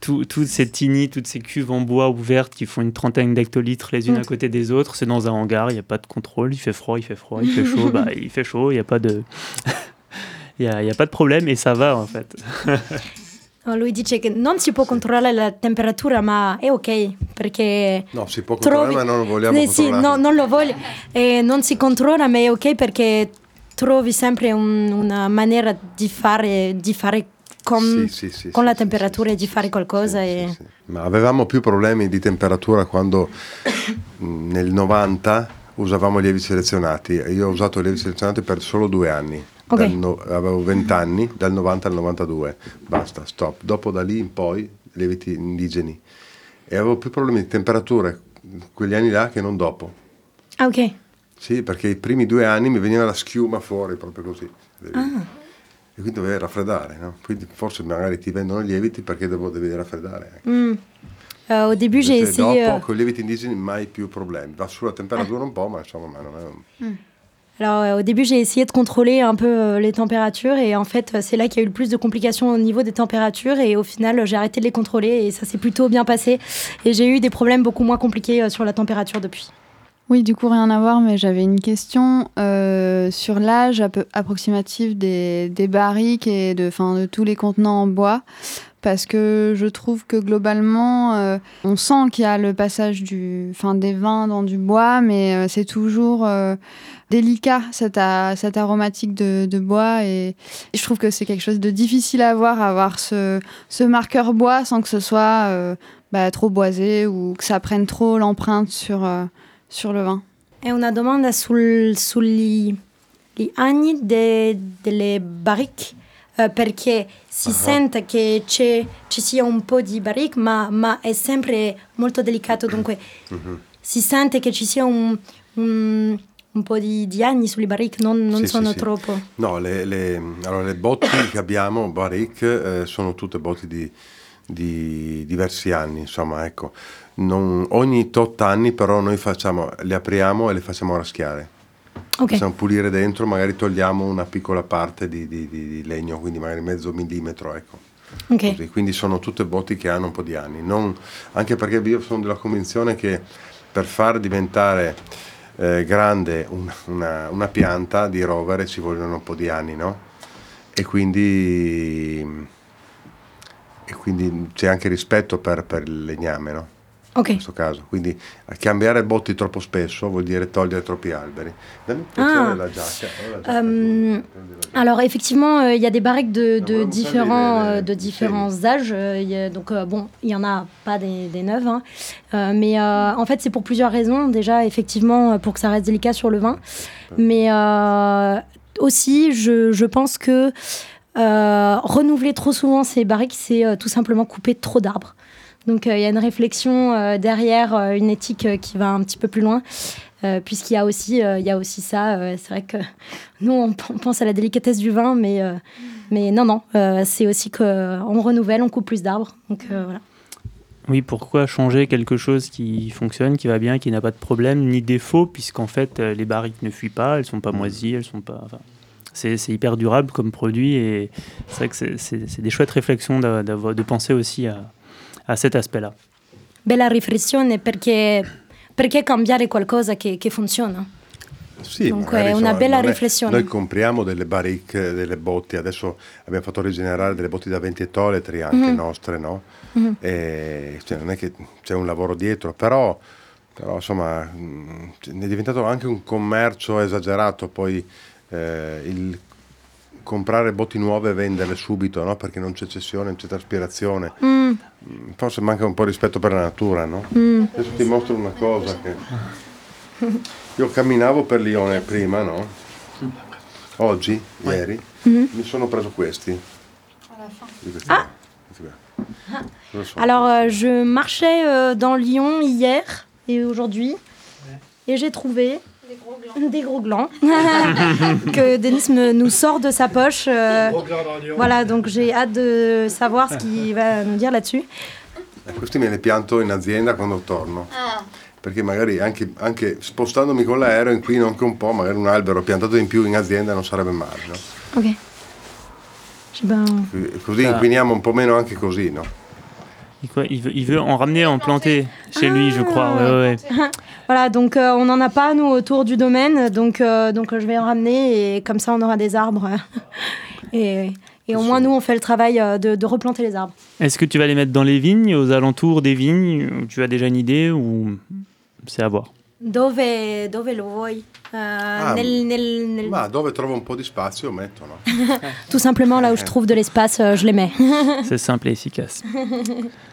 Speaker 2: toutes ces tini, toutes ces cuves en bois ouvertes qui font une trentaine d'hectolitres les unes à mm. côté des autres. C'est dans un hangar, il n'y a pas de contrôle, il fait froid, il fait froid, il fait chaud, bah, il fait chaud, il n'y a pas de il y a, y a pas de problème et ça va en fait.
Speaker 4: lui dice che non si può controllare la temperatura, ma è ok perché.
Speaker 3: No, si può controllare, trovi... ma non lo vogliamo eh,
Speaker 4: sì, no, non lo voglio. Eh, non si controlla, ma è ok perché trovi sempre un, una maniera di fare, di fare con, sì, sì, con la temperatura e di fare qualcosa. E...
Speaker 3: Ma avevamo più problemi di temperatura quando nel 90 usavamo lievi selezionati. Io ho usato lievi selezionati per solo due anni. Okay. No, avevo 20 anni, dal 90 al 92, basta, stop. Dopo da lì in poi lieviti indigeni. E avevo più problemi di temperatura quegli anni là che non dopo.
Speaker 4: Ah, ok.
Speaker 3: Sì, perché i primi due anni mi veniva la schiuma fuori, proprio così. Ah. E quindi dovevi raffreddare, no? Quindi forse magari ti vendono i lieviti perché dopo devi raffreddare.
Speaker 4: Mm. Uh, au début, j'ai essayé.
Speaker 3: Dopo, con i lieviti indigeni mai più problemi. Va sulla temperatura ah. un po', ma insomma, non è. Mm.
Speaker 4: Alors euh, au début j'ai essayé de contrôler un peu euh, les températures et en fait c'est là qu'il y a eu le plus de complications au niveau des températures et au final j'ai arrêté de les contrôler et ça s'est plutôt bien passé et j'ai eu des problèmes beaucoup moins compliqués euh, sur la température depuis.
Speaker 6: Oui, du coup, rien à voir, mais j'avais une question sur l'âge approximatif des, des, barriques et de, de tous les contenants en bois parce que je trouve que globalement, on sent qu'il y a le passage du, des vins dans du bois, mais c'est toujours délicat, cette, cette aromatique de, bois. Et, je trouve que c'est quelque chose de difficile à avoir, avoir ce, marqueur bois sans que ce soit euh, bah, trop boisé ou que ça prenne trop l'empreinte sur, euh, sur le vin.
Speaker 4: Et on a demandé sul, sugli gli anni de, delle barriques uh, perché si uh -huh. sente che ci sia un po' di barrique, ma, ma è sempre molto delicato, dunque uh -huh. si sente che ci sia un, un un po' di, di anni sulle barrique, non, non sì, sono
Speaker 3: sì,
Speaker 4: troppo.
Speaker 3: No, le, le, allora, le botti che abbiamo, barrique, eh, sono tutte botti di, di diversi anni, insomma, ecco. Non, ogni tot anni però noi facciamo, le apriamo e le facciamo raschiare. Okay. Facciamo pulire dentro, magari togliamo una piccola parte di, di, di, di legno, quindi magari mezzo millimetro, ecco. Okay. Quindi sono tutte botti che hanno un po' di anni. Non, anche perché io sono della convinzione che per far diventare eh, grande un, una, una, pianta di rovere ci vogliono un po' di anni, no? E quindi, e quindi c'è anche rispetto per, per il legname, no? Okay. in questo caso. Quindi cambiare botti troppo spesso vuol dire togliere troppi alberi.
Speaker 4: Ah. La giacca. Euh, alors effectivement, euh, il y a des barriques de, de différents, les, les, de différents âges. Euh, donc euh, bon, il y en a pas des, des neuves, hein. Euh, mais en fait c'est pour plusieurs raisons. Déjà effectivement pour que ça reste délicat sur le vin, mais aussi je, je, pense que renouveler trop souvent ces barriques, c'est tout simplement couper trop d'arbres. Donc euh, il y a une réflexion euh, derrière, euh, une éthique qui va un petit peu plus loin. puisqu'il y a aussi, y a aussi ça. c'est vrai que nous, on, pense à la délicatesse du vin, mais, mais non, non, c'est aussi qu'on renouvelle, on coupe plus d'arbres. Voilà.
Speaker 2: Oui, pourquoi changer quelque chose qui fonctionne, qui va bien, qui n'a pas de problème ni défaut, puisqu'en fait les barriques ne fuient pas, elles sont pas moisies, elles sont pas. Enfin, c'est hyper durable comme produit et c'est vrai que c'est des chouettes réflexions de penser aussi à, a cet aspect-là.
Speaker 4: Bella riflessione perché, perché cambiare qualcosa che, che funziona?
Speaker 3: Sì, Dunque è una bella riflessione. Noi compriamo delle baricche, delle botti, adesso abbiamo fatto rigenerare delle botti da 20 ettoletri anche mm-hmm. nostre, no? Mm-hmm. E, cioè, non è che c'è un lavoro dietro, però, però insomma mm, è diventato anche un commercio esagerato, poi eh, il comprare botti nuove e venderle subito, no? Perché non c'è cessione, non c'è traspirazione. Mm. mm. Forse manca un po' di rispetto per la natura, no? Mm. Adesso ti mostro una cosa che... Io camminavo per Lione prima, no? Oggi, ieri, mm-hmm. mi sono preso questi.
Speaker 4: Ah. Alors, euh, je marchais euh, dans Lyon hier et aujourd'hui, et j'ai trouvé des gros glands. que Denis me, nous sort de sa poche. Euh, voilà, donc j'ai hâte de savoir ce qu'il va nous dire là-dessus.
Speaker 3: Questi me li pianto in azienda quando torno. Ah. Perché magari anche, anche spostandomi con l'aereo inquino anche un po', magari un albero piantato in più in azienda non sarebbe male. No?
Speaker 4: Ok.
Speaker 3: Così inquiniamo un po' meno anche così, no?
Speaker 2: Il veut, il veut en ramener, en planter chez lui, je crois. Ouais,
Speaker 4: ouais. voilà, donc euh, on n'en a pas, nous, autour du domaine. Donc, euh, donc je vais en ramener et comme ça, on aura des arbres. et, et au moins, nous, on fait le travail euh, de, de replanter les arbres.
Speaker 2: Est-ce que tu vas les mettre dans les vignes, aux alentours des vignes Tu as déjà une idée ou c'est à voir?
Speaker 4: Dove, dove lo vuoi? Uh, ah, nel, nel, nel...
Speaker 3: Ma dove trovo un po' di spazio metto, no?
Speaker 4: Tout simplement là où je trouve de l'espace, je les mets.
Speaker 2: C'est simple et efficace.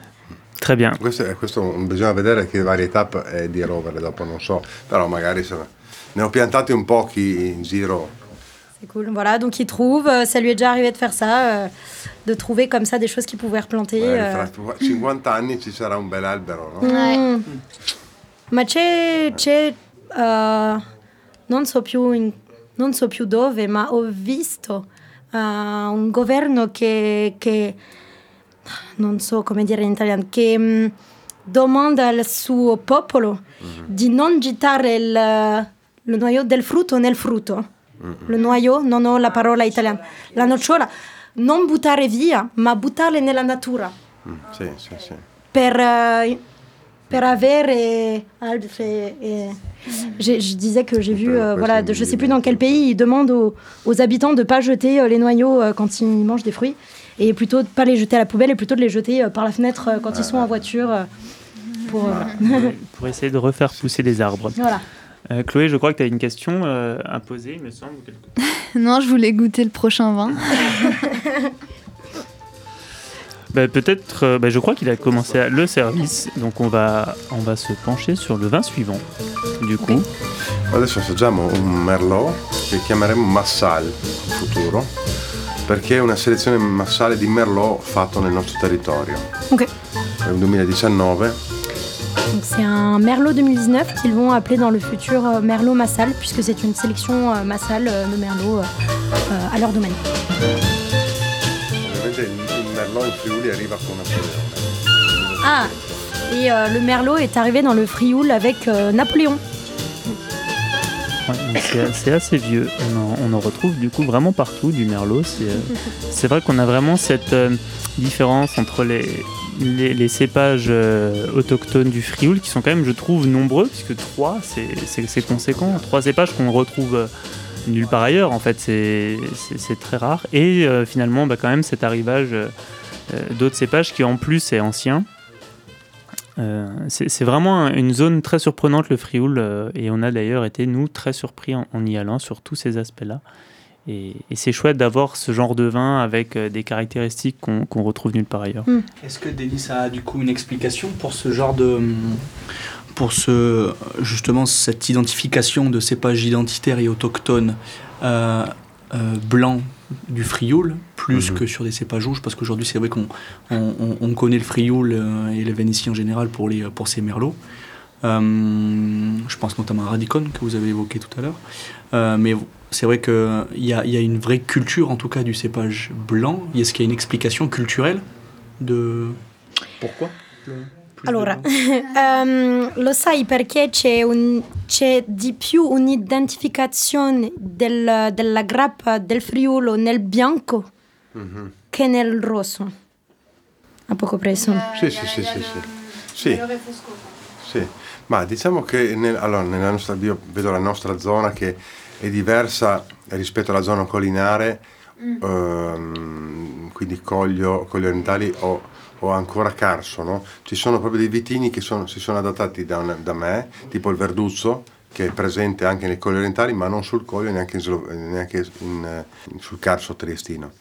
Speaker 2: Très bien.
Speaker 3: Questo, questo bisogna vedere che varietà è di rovere dopo, non so, però magari se, ne ho piantati un pochi in giro.
Speaker 4: C'est cool. Voilà, donc il trouve, euh, ça lui est déjà arrivé de faire ça, euh, de trouver comme ça des choses qu'il pouvait replanter. Ouais,
Speaker 3: euh... Fra 50 anni ci sarà un bel albero, no?
Speaker 4: Mm. Ma c'è, c'è uh, non, so più in, non so più dove, ma ho visto uh, un governo che, che non so come dire in italiano, che um, domanda al suo popolo mm-hmm. di non gettare il, il noyau del frutto nel frutto. Mm-hmm. Il noyau, non ho la parola italiana. La nocciola, non buttare via, ma buttarle nella natura.
Speaker 3: Mm, sì, sì, sì.
Speaker 4: Per, uh, per avere et, et je disais que j'ai vu, euh, voilà, de, je sais plus dans quel pays, ils demandent aux, aux habitants de pas jeter euh, les noyaux euh, quand ils mangent des fruits et plutôt de pas les jeter à la poubelle et plutôt de les jeter par la fenêtre quand ils sont en voiture pour,
Speaker 2: pour essayer de refaire pousser des arbres.
Speaker 4: Voilà.
Speaker 2: Chloé, je crois que tu as une question à poser, il me semble.
Speaker 6: non, je voulais goûter le prochain vin.
Speaker 2: Bah, peut-être, euh, bah, je crois qu'il a commencé à, le service, donc on va, on va se pencher sur le vin suivant. Du coup.
Speaker 3: Adesso assaggiamo un Merlot che chiameremo Massal in futuro, perché è una selezione massale di Merlot fatto nel nostro territorio.
Speaker 4: Ok.
Speaker 3: È un 2019.
Speaker 4: C'est un Merlot 2019 qu'ils vont appeler dans le futur euh, Merlot Massal, puisque c'est une sélection euh, massale de Merlot à leur domaine. Ah, et euh, le Merlot est arrivé dans le Frioul avec euh, Napoléon.
Speaker 2: Ouais, c'est assez vieux. On en, on en retrouve du coup vraiment partout du merlot. C'est euh, vrai qu'on a vraiment cette euh, différence entre les, les, les cépages euh, autochtones du Frioul qui sont quand même, je trouve, nombreux, puisque trois, c'est- conséquent. Trois cépages qu'on retrouve euh, nulle part ailleurs, en fait, c'est très rare. Et euh, finalement, bah, quand même, cet arrivage d'autres cépages qui en plus est ancien. Euh, c'est vraiment un- une zone très surprenante, le Frioul, euh, et on a d'ailleurs été, nous, très surpris en, en y allant sur tous ces aspects-là. Et, et c'est chouette d'avoir ce genre de vin avec euh, des caractéristiques qu'on qu'on retrouve nulle part ailleurs.
Speaker 7: Est-ce que Denis a du coup une explication pour ce genre de. pour ce, justement cette identification de cépages identitaires et autochtones euh, euh, blancs du Frioul, plus
Speaker 3: Mhm.
Speaker 7: que sur des cépages rouges Parce qu'aujourd'hui, c'est vrai qu'on on, on- on connaît le Frioul euh, et les Vénitiens en général pour, les, pour ces merlots. Euh, je pense notamment à Radicon que vous avez évoqué tout à l'heure. Euh, mais c'est vrai qu'il y a, y a une vraie culture, en tout cas, du cépage blanc. Est-ce qu'il y a une explication culturelle de pourquoi? le
Speaker 4: Allora, ehm, lo sai perché c'è, un- c'è di più un'identificazione del- della grappa del Friulo nel bianco
Speaker 3: Mhm.
Speaker 4: che nel rosso? A poco preso.
Speaker 3: Sì, sì, sì, sì, sì. Sì. Ma diciamo che nel- allora, nella nostra, io vedo la nostra zona che è diversa rispetto alla zona collinare, ehm, quindi Coglio, Coglio Orientali o, o ancora Carso, no? Ci sono proprio dei vitini che sono- si sono adattati da, da me, tipo il Verduzzo, che è presente anche nei Colli Orientali, ma non sul Coglio, neanche, in neanche in, eh, sul Carso triestino.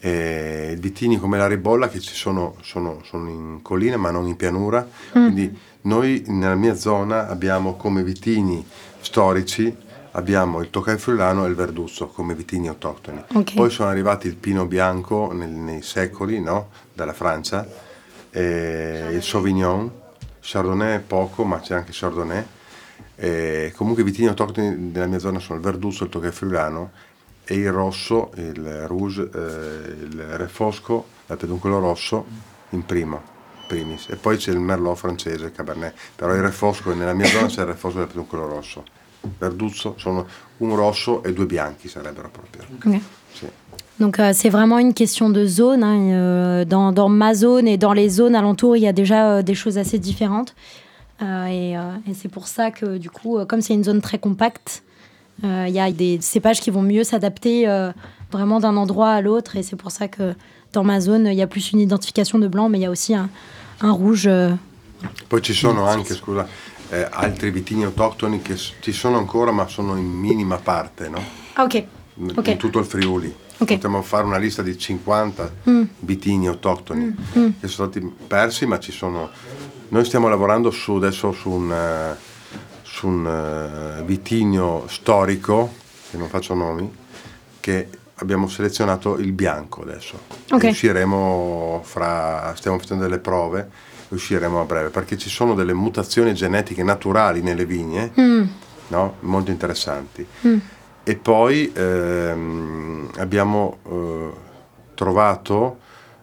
Speaker 3: E vitini come la Ribolla che ci sono, sono, sono in collina ma non in pianura, quindi noi nella mia zona abbiamo come vitini storici abbiamo il Toccai Friulano e il Verduzzo come vitini autoctoni.
Speaker 4: Ok.
Speaker 3: Poi sono arrivati il Pino Bianco nel- nei secoli no? Dalla Francia, e il Sauvignon, Chardonnay poco ma c'è anche Chardonnay. E comunque i vitini autoctoni della mia zona sono il Verduzzo, il Toccai Friulano e il rosso, il rouge, eh, il refosco, il peduncolo rosso in primo, primis. E poi c'è il merlot francese, il cabernet. Però il refosco, nella mia zona c'è il refosco e il peduncolo rosso. Verduzzo sono un rosso e due bianchi sarebbero proprio.
Speaker 4: Ok. Donc euh, c'est vraiment une question de zone. hein, euh, dans, dans ma zone et dans les zones alentours, il y a déjà euh, des choses assez différentes. Et et c'est pour ça que du coup, comme c'est une zone très compacte, il y a des cépages qui vont mieux s'adapter vraiment d'un endroit à l'autre. Et c'est pour ça que dans ma zone, il y a plus une identification de blanc, mais il y a aussi un, un rouge.
Speaker 3: Poi ci sono anche, scusa, eh, altri vitini autoctoni che ci sono ancora ma sono in minima parte, no?
Speaker 4: Ah, ok.
Speaker 3: in tutto il Friuli.
Speaker 4: Ok.
Speaker 3: Potremmo fare una lista di 50
Speaker 4: Mm.
Speaker 3: vitini autoctoni
Speaker 4: Mm.
Speaker 3: che sono stati persi, ma ci sono. Noi stiamo lavorando su, adesso su un, eh, su un eh, vitigno storico, che non faccio nomi, che abbiamo selezionato il bianco adesso.
Speaker 4: Ok.
Speaker 3: E usciremo fra. stiamo facendo delle prove e usciremo a breve, perché ci sono delle mutazioni genetiche naturali nelle vigne,
Speaker 4: Mm.
Speaker 3: no? molto interessanti.
Speaker 4: Mm.
Speaker 3: E poi ehm, abbiamo eh, trovato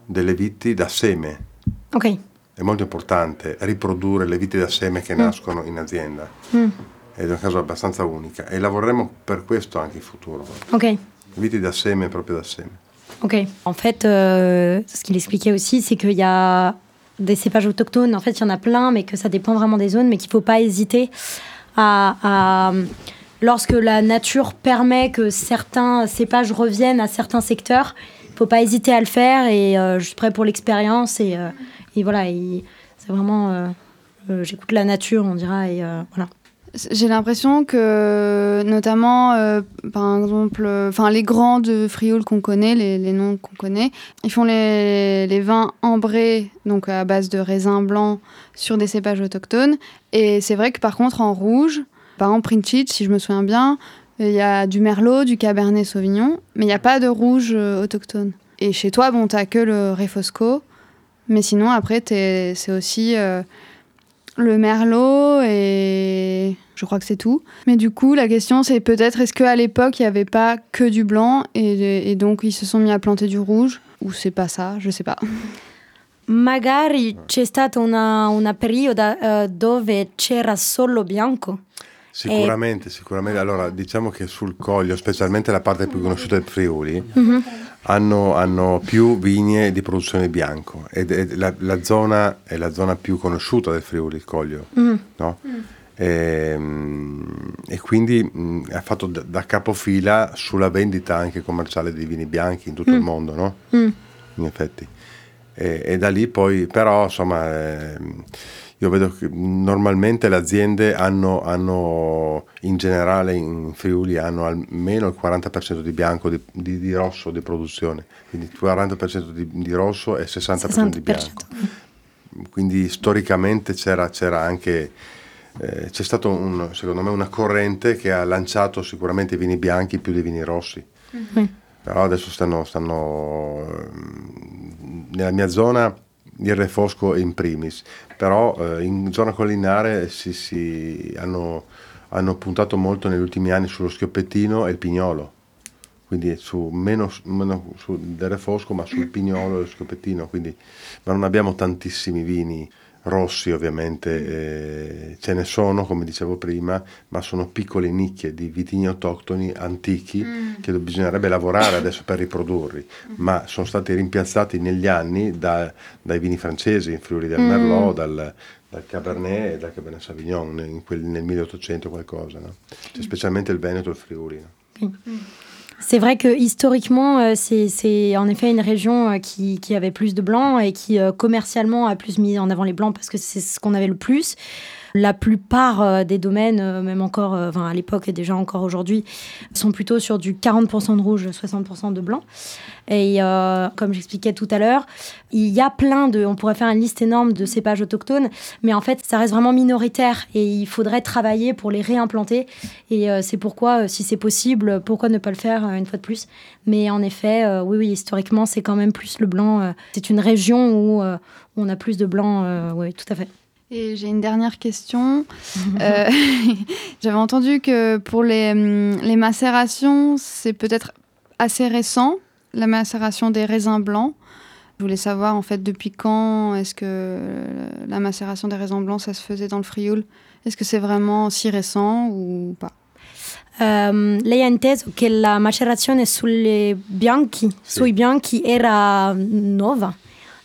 Speaker 3: delle viti da seme.
Speaker 4: Ok.
Speaker 3: È molto importante riprodurre le viti da seme che nascono in azienda.
Speaker 4: Mm.
Speaker 3: È una cosa abbastanza unica e lavoreremo per questo anche in futuro.
Speaker 4: Ok.
Speaker 3: Viti da seme proprio da seme.
Speaker 4: Ok. En fait, euh, ce qu'il expliquait aussi, c'est qu'il y a des cépages autochtones. En fait, il y en a plein, mais que ça dépend vraiment des zones, mais qu'il ne faut pas hésiter à, à- Lorsque la nature permet que certains cépages reviennent à certains secteurs, il faut pas hésiter à le faire et euh, je suis prêt pour l'expérience. Et, euh, voilà, c'est vraiment. euh, J'écoute la nature, on dira, et voilà.
Speaker 6: J'ai l'impression que, notamment, par exemple, les grands de Frioul qu'on connaît, les, noms qu'on connaît, ils font les, les vins ambrés, donc à base de raisins blancs, sur des cépages autochtones. Et c'est vrai que par contre, en rouge, par exemple, Princic, si je me souviens bien, il y a du Merlot, du Cabernet Sauvignon, mais il n'y a pas de rouge euh, autochtone. Et chez toi, bon, t'as que le Refosco, mais sinon, après, c'est aussi euh, le Merlot et je crois que c'est tout. Mais du coup, la question, c'est peut-être est-ce qu'à l'époque, il n'y avait pas que du blanc et, donc ils se sont mis à planter du rouge ou c'est pas ça, je sais pas.
Speaker 4: Magari c'è stata una, una periodo uh, dove c'era solo bianco.
Speaker 3: Sicuramente, sicuramente. Allora, diciamo che sul Coglio, specialmente la parte più conosciuta del Friuli, mm-hmm. hanno, hanno, più vigne di produzione bianco ed è la, la, zona è la zona più conosciuta del Friuli, il Coglio, mm. no? Mm. E, ehm, e, quindi mh, ha fatto da, da, capofila sulla vendita anche commerciale di vini bianchi in tutto mm. il mondo, no? Mm. In effetti. E, e, da lì poi, però, insomma... Eh, io vedo che normalmente le aziende hanno, hanno, in generale in Friuli hanno almeno il 40% di bianco, di, di, di rosso di produzione, quindi il 40% di, di rosso e 60%, 60%, di bianco. Quindi storicamente c'era, c'era anche, eh, c'è stata un, secondo me una corrente che ha lanciato sicuramente i vini bianchi più dei vini rossi. Mm-hmm. Però adesso stanno, stanno nella mia zona il refosco in primis, però eh, in zona collinare si, si hanno, hanno, puntato molto negli ultimi anni sullo schioppettino e il pignolo, quindi su, meno, meno su del refosco ma sul pignolo e lo schioppettino, quindi, ma non abbiamo tantissimi vini rossi ovviamente eh, ce ne sono come dicevo prima ma sono piccole nicchie di vitigni autoctoni antichi mm. che bisognerebbe lavorare adesso per riprodurli mm. ma sono stati rimpiazzati negli anni da, dai vini francesi in Friuli del mm. Merlot dal, dal, Cabernet e dal Cabernet Sauvignon quel, nel 1800 qualcosa no? cioè, specialmente il Veneto e il Friuli no?
Speaker 4: C'est vrai que historiquement, euh, c'est en effet une région euh, qui, qui, avait plus de blancs et qui euh, commercialement a plus mis en avant les blancs parce que c'est ce qu'on avait le plus. La plupart des domaines, même encore enfin, à l'époque et déjà encore aujourd'hui, sont plutôt sur du 40% de rouge, 60% de blanc. Et euh, comme j'expliquais tout à l'heure, il y a plein de, on pourrait faire une liste énorme de cépages autochtones, mais en fait, ça reste vraiment minoritaire et il faudrait travailler pour les réimplanter. Et euh, c'est pourquoi, euh, si c'est possible, pourquoi ne pas le faire une fois de plus? Mais en effet, oui, oui, historiquement, c'est quand même plus le blanc. c'est une région où on a plus de blanc, oui, tout à fait.
Speaker 6: Et j'ai une dernière question. J'avais entendu que pour les, hum, les macérations, c'est peut-être assez récent la macération des raisins blancs. Je voulais savoir en fait depuis quand est-ce que la macération des raisins blancs ça se faisait dans le Frioul? Est-ce que c'est vraiment si récent ou pas?
Speaker 4: Um, lei ha inteso che la macerazione sulle bianchi, sì. sui bianchi era nuova.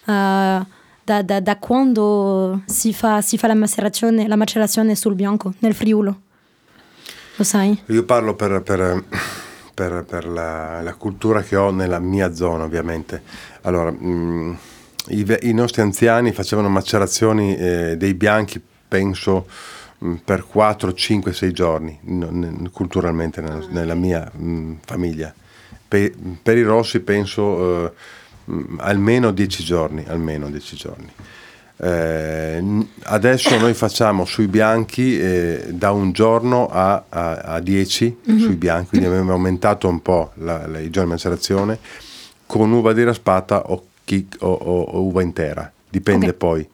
Speaker 4: Uh, da, da, da, quando si fa, si fa la, macerazione, la macerazione sul bianco nel Friulo? Lo sai?
Speaker 3: Io parlo per, per per, per la, la, cultura che ho nella mia zona ovviamente. Allora, mh, mm, i, i, nostri anziani facevano macerazioni eh, dei bianchi, penso, mm, per 4, 5, 6 giorni, culturalmente nella, mia mm, famiglia. Pe- per i rossi penso eh, almeno 10 giorni, almeno 10 giorni. Eh, adesso noi facciamo sui bianchi eh, da un giorno a, a, a 10 mm-hmm. sui bianchi, quindi abbiamo aumentato un po' la, la, i giorni di macerazione con uva di raspata o, chi, o, o, o uva intera, dipende okay. poi.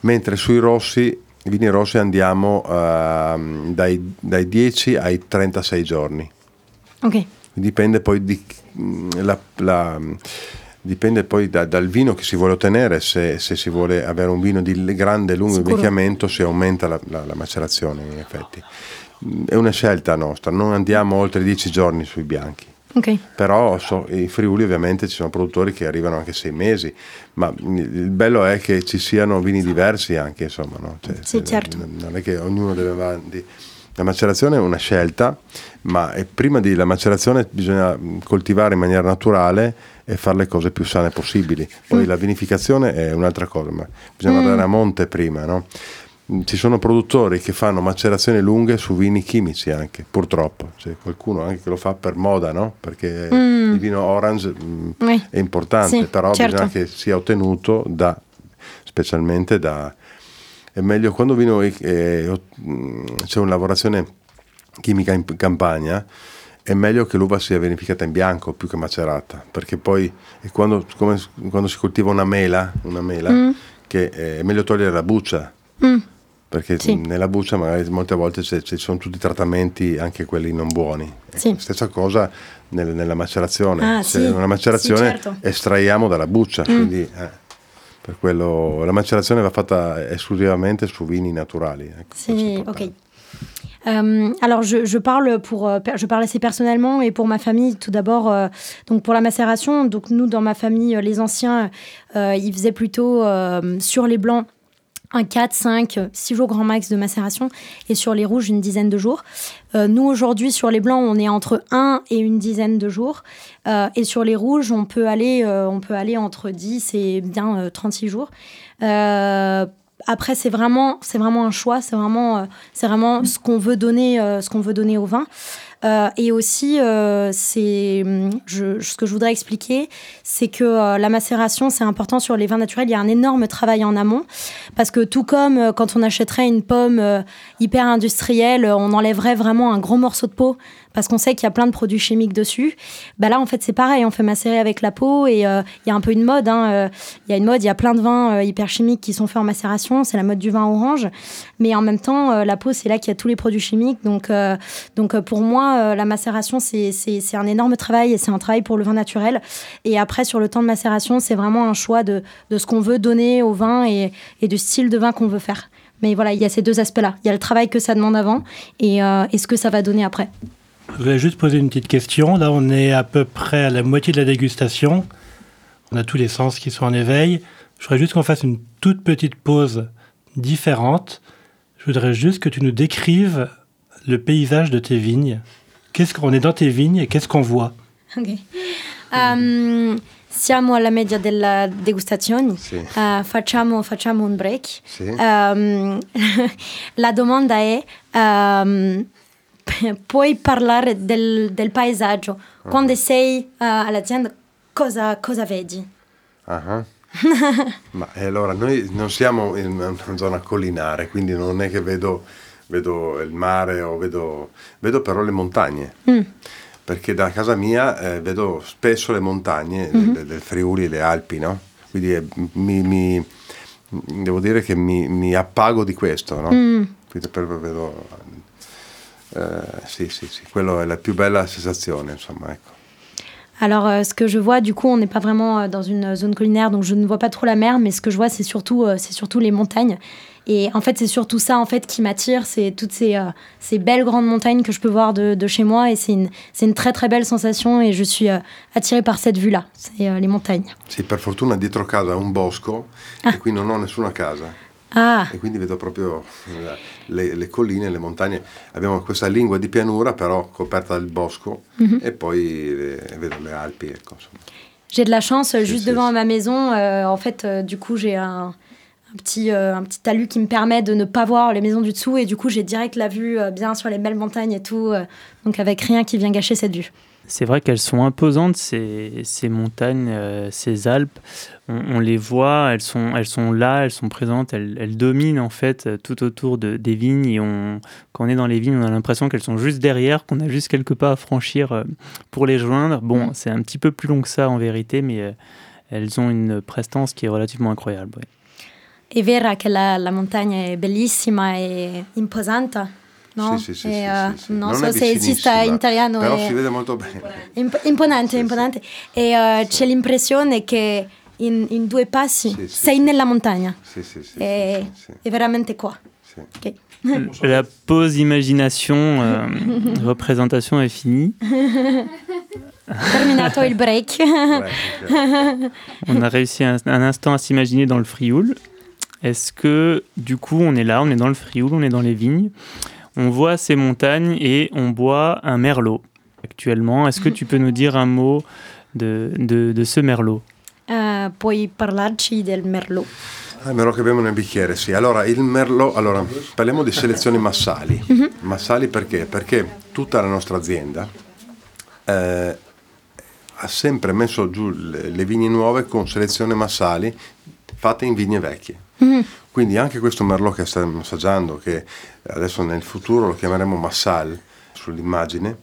Speaker 3: Mentre sui rossi, i vini rossi andiamo uh, dai, dai, 10 ai 36 giorni.
Speaker 4: Ok.
Speaker 3: Dipende poi di la, la dipende poi da, dal vino che si vuole ottenere, se, se, si vuole avere un vino di grande lungo Sicuro. invecchiamento si aumenta la, la, la, macerazione in effetti. È una scelta nostra, non andiamo oltre 10 giorni sui bianchi.
Speaker 4: Okay.
Speaker 3: Però so, in Friuli ovviamente ci sono produttori che arrivano anche sei mesi, ma il bello è che ci siano vini diversi anche, insomma, no?
Speaker 4: cioè, sì, certo.
Speaker 3: non è che ognuno deve avanti. La macerazione è una scelta, ma prima della macerazione bisogna coltivare in maniera naturale e fare le cose più sane possibili. Poi mm. la vinificazione è un'altra cosa, ma bisogna mm. andare a monte prima, no? Ci sono produttori che fanno macerazioni lunghe su vini chimici anche, purtroppo. C'è qualcuno anche che lo fa per moda, no? Perché mm. il vino orange mm, eh. è importante, sì, però certo. bisogna che sia ottenuto da, specialmente da... È meglio quando vino, eh, c'è una lavorazione chimica in campagna, è meglio che l'uva sia verificata in bianco più che macerata, perché poi è quando, come, quando si coltiva una mela, una mela mm. che è meglio togliere la buccia, mm. perché
Speaker 4: Sì.
Speaker 3: nella buccia magari molte volte ci sono tutti i trattamenti, anche quelli non buoni.
Speaker 4: Sì.
Speaker 3: Stessa cosa nel- nella macerazione.
Speaker 4: Ah,
Speaker 3: Se
Speaker 4: sì.
Speaker 3: nella macerazione
Speaker 4: Sì, certo.
Speaker 3: estraiamo dalla buccia,
Speaker 4: Mm.
Speaker 3: quindi eh, per quello la macerazione va fatta esclusivamente su vini naturali. ecco, importante.
Speaker 4: ok. Euh, alors je, je parle pour euh, je parle assez personnellement et pour ma famille tout d'abord euh, donc pour la macération donc nous dans ma famille euh, les anciens euh, ils faisaient plutôt sur les blancs un 4, 5, 6 jours grand max de macération et sur les rouges une dizaine de jours. Euh, nous aujourd'hui sur les blancs on est entre 1 et une dizaine de jours Euh, et sur les rouges on peut aller euh, on peut aller entre 10 et bien euh, 36 jours. Euh, après c'est vraiment vraiment un choix, c'est vraiment euh, vraiment ce qu'on veut euh, ce qu'on veut donner au vin. Euh, et aussi, euh, c'est, je, ce que je voudrais expliquer, c'est que euh, la macération, c'est important sur les vins naturels. Il y a un énorme travail en amont, parce que tout comme quand on achèterait une pomme hyper industrielle, on enlèverait vraiment un gros morceau de peau, parce qu'on sait qu'il y a plein de produits chimiques dessus. Bah là, en fait, c'est pareil. On fait macérer avec la peau, et euh, il y a un peu une mode. hein, euh, Il y a une mode. Il y a plein de vins euh, hyper chimiques qui sont faits en macération. C'est la mode du vin orange, mais en même temps, euh, la peau, c'est là qu'il y a tous les produits chimiques. Donc, donc pour moi, la macération, c'est un énorme travail et c'est un travail pour le vin naturel. Et après, sur le temps de macération, c'est vraiment un choix de, de ce qu'on veut donner au vin et, et du style de vin qu'on veut faire. Mais voilà, il y a ces deux aspects-là. Il y a le travail que ça demande avant et, et ce que ça va donner après.
Speaker 1: Je voulais juste poser une petite question. Là, on est à peu près à la moitié de la dégustation. On a tous les sens qui sont en éveil. Je voudrais juste qu'on fasse une toute petite pause différente. Je voudrais juste que tu nous décrives le paysage de tes vignes. Qu'est-ce qu'on est dans tes vignes et qu'est-ce qu'on voit?
Speaker 4: Ok. Siamo alla media della degustazione.
Speaker 3: Sì,
Speaker 4: Eh, facciamo, facciamo un break.
Speaker 3: sì.
Speaker 4: La domanda è, puoi parlare del, del paesaggio? Quando sei eh, all'azienda, cosa, cosa vedi?
Speaker 3: Ah. Ma allora noi non siamo in una zona collinare, quindi non è che vedo, vedo il mare o vedo, vedo però le montagne.
Speaker 4: Mm.
Speaker 3: Perché da casa mia eh, vedo spesso le montagne
Speaker 4: Mhm.
Speaker 3: del, del Friuli e le Alpi, no? Quindi eh, mi, mi- devo dire che mi, mi appago di questo, no?
Speaker 4: Mm.
Speaker 3: Quindi proprio vedo... eh, sì, sì, sì, quello è la più bella sensazione, insomma, ecco.
Speaker 4: Alors, euh, ce que je vois, du coup, on n'est pas vraiment euh, dans une zone collinaire, donc je ne vois pas trop la mer, mais ce que je vois, c'est surtout, euh, c'est surtout les montagnes. Et en fait, c'est surtout ça en fait qui m'attire, c'est toutes ces, euh, ces belles grandes montagnes que je peux voir de, de chez moi, et c'est une, c'est une très très belle sensation, et je suis euh, attirée par cette vue-là, c'est euh, les montagnes.
Speaker 3: Sì, per fortuna dietro casa un bosco
Speaker 4: Ah.
Speaker 3: e qui non ho nessuna casa.
Speaker 4: Ah,
Speaker 3: e quindi vedo proprio eh, le, le colline, le montagne. Abbiamo questa lingua di pianura però coperta dal bosco
Speaker 4: Mhm.
Speaker 3: e poi eh, vedo le Alpi. Ecco,
Speaker 4: j'ai de la chance,
Speaker 3: C'est-
Speaker 4: juste
Speaker 3: c'est-
Speaker 4: devant ma maison, euh, en fait, euh, du coup, j'ai un, un petit, euh, un petit talus qui me permet de ne pas voir les maisons du dessous, et du coup, j'ai direct la vue euh, bien sur les belles montagnes et tout, euh, donc avec rien qui vient gâcher cette vue.
Speaker 2: C'est vrai qu'elles sont imposantes, ces, ces montagnes, euh, ces Alpes. On, on les voit, elles sont, elles sont là, elles sont présentes, elles, elles dominent en fait euh, tout autour de, des vignes. Et on, quand on est dans les vignes, on a l'impression qu'elles sont juste derrière, qu'on a juste quelques pas à franchir euh, pour les joindre. Bon,
Speaker 4: Mm.
Speaker 2: c'est un petit peu plus long que ça en vérité, mais euh, elles ont une prestance qui est relativement incroyable. ouais.
Speaker 4: È vera che la, la montagna è bellissima e imposante, no?
Speaker 3: Sì, sì, sì,
Speaker 4: E,
Speaker 3: sì, sì, sì.
Speaker 4: non,
Speaker 3: Non
Speaker 4: so se esista in italiano.
Speaker 3: Però
Speaker 4: è
Speaker 3: si vede molto bene.
Speaker 4: imp- imponente,
Speaker 3: Sì, sì.
Speaker 4: imponente. E eh, c'è l'impressione che in, in due passi
Speaker 3: Sì, sì,
Speaker 4: sei
Speaker 3: sì.
Speaker 4: nella montagna.
Speaker 3: Sì, sì, sì. Sì, sì,
Speaker 4: è veramente qua.
Speaker 3: sì.
Speaker 4: Ok.
Speaker 2: La pause imagination, euh, représentation est finie.
Speaker 4: Terminato il break.
Speaker 2: On a réussi un, un instant à s'imaginer dans le Frioul. Est-ce que du coup on est là, on est dans le Frioul, on est dans les vignes, on voit ces montagnes et on boit un merlot actuellement. Est-ce que tu peux nous dire un mot de, de, de ce merlot?
Speaker 4: Eh, puoi parlarci del merlot?
Speaker 3: Ah, il merlot che abbiamo nel bicchiere, sì. Allora, il merlot, allora, parliamo di selezioni massali. Massali perché? Perché tutta la nostra azienda eh, ha sempre messo giù le, le vigne nuove con selezioni massali fatte in vigne vecchie. Quindi anche questo merlot che stiamo assaggiando, che adesso nel futuro lo chiameremo Massal sull'immagine,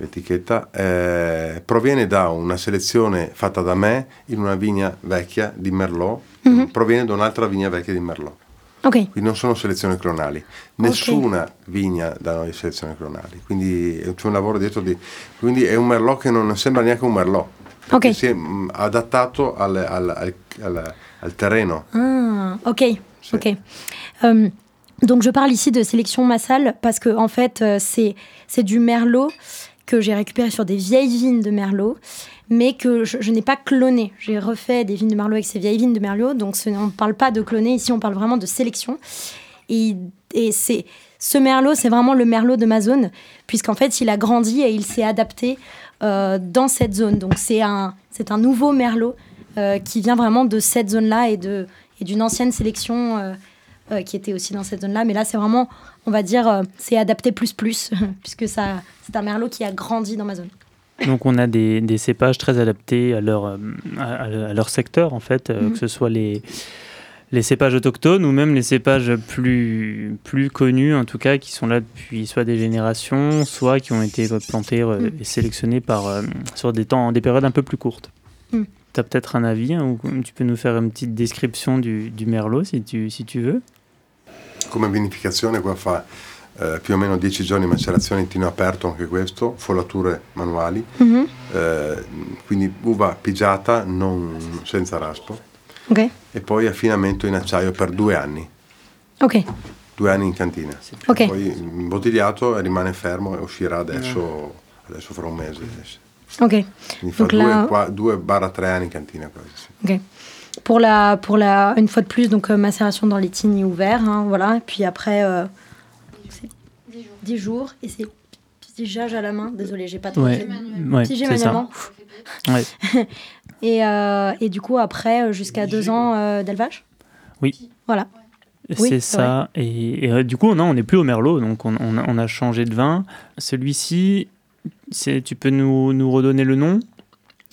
Speaker 3: l'etichetta, eh, proviene da una selezione fatta da me in una vigna vecchia di Merlot, proviene da un'altra vigna vecchia di Merlot. Okay. Quindi non sono selezioni clonali. Nessuna okay. vigna da noi selezioni clonali. Quindi c'è un lavoro dietro di... Quindi è un merlot che non sembra neanche un merlot. Okay. Si è mh, adattato al, al, al, al, al terreno.
Speaker 4: Ah, ok. Sì. ok. Um, donc je parle ici de sélection massale parce que en fait euh, c'est c'est du merlot que j'ai récupéré sur des vieilles vignes de merlot mais que je, n'ai pas cloné. J'ai refait des vignes de Merlot avec ces vieilles vignes de Merlot, donc ce, on ne parle pas de cloner, ici on parle vraiment de sélection. Et, c'est ce Merlot, c'est vraiment le Merlot de ma zone, puisqu'en fait il a grandi et il s'est adapté euh, dans cette zone. Donc c'est un, c'est un nouveau Merlot euh, qui vient vraiment de cette zone-là et, de, et d'une ancienne sélection euh, qui était aussi dans cette zone-là. Mais là c'est vraiment, on va dire, c'est adapté plus plus, puisque ça, c'est un Merlot qui a grandi dans ma zone.
Speaker 2: Donc on a des, des, cépages très adaptés à leur, euh, à, leur secteur, en fait, euh, mhm. que ce soit les, les cépages autochtones ou même les cépages plus, plus connus, en tout cas, qui sont là depuis soit des générations, soit qui ont été plantés euh, mhm. et sélectionnés par, sur des, temps, des périodes un peu plus courtes. Mhm. Tu as peut-être un avis, hein, ou tu peux nous faire une petite description du, du merlot, si tu, si tu veux?
Speaker 3: Come vinificazione qua fa eh, più o meno 10 giorni di macerazione in tino aperto anche questo, follature manuali, mm-hmm. eh, quindi uva pigiata non, senza raspo okay. e poi affinamento in acciaio per due anni.
Speaker 4: Ok.
Speaker 3: Due anni in cantina. Okay. Poi imbottigliato e rimane fermo e uscirà adesso, adesso fra un mese.
Speaker 4: Ok.
Speaker 3: Quindi fa due, la... qua, due barra tre anni in cantina quasi. Sì.
Speaker 4: Ok. Pour la, pour la, une fois de plus, donc euh, macération dans les tignes ouverts, hein, voilà. Et puis après, euh, 10 jours et c'est pigeage à la main. Désolée, j'ai pas trop
Speaker 2: ouais, ouais,
Speaker 4: Pigé manuellement. Ouais. et, euh, et, du coup, après, euh, jusqu'à 2 ans euh, d'élevage
Speaker 2: Oui.
Speaker 4: Voilà.
Speaker 2: C'est oui, ça. Et, et, du coup, non, on n'est plus au Merlot, donc on, on, a, on a, changé de vin. Celui-ci, tu peux nous, nous redonner le nom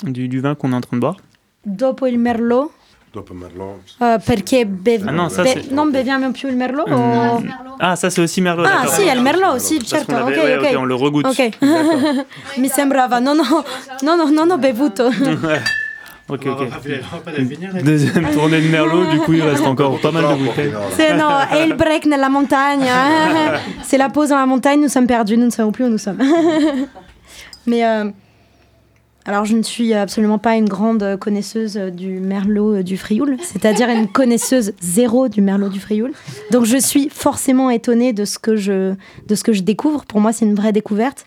Speaker 2: du, du vin qu'on est en train de boire?
Speaker 4: Dopo il Merlot
Speaker 3: Dopo Merlot.
Speaker 4: Uh, perché bev-
Speaker 2: ah non, ça,
Speaker 4: be- non beviamo più il Merlot o...
Speaker 2: Ah, ça c'est aussi Merlot.
Speaker 4: Ah sì, è il Merlot, sì, certo. Ok, ok.
Speaker 2: On le regoute.
Speaker 4: Ok. Mi sembrava, non ho, non ho, non ho bevuto.
Speaker 2: Ok, ok. Deuxième tournée de Merlot, du coup il reste encore pas mal de bouteilles.
Speaker 4: C'est non, et il break nella montagna. C'est la pause dans la montagne, nous sommes perdus, nous ne savons plus où nous sommes. Mais euh, alors, je ne suis absolument pas une grande connaisseuse du merlot du Frioul, c'est-à-dire une connaisseuse zéro du merlot du Frioul. Donc, je suis forcément étonnée de ce que je, de ce que je découvre. Pour moi, c'est une vraie découverte.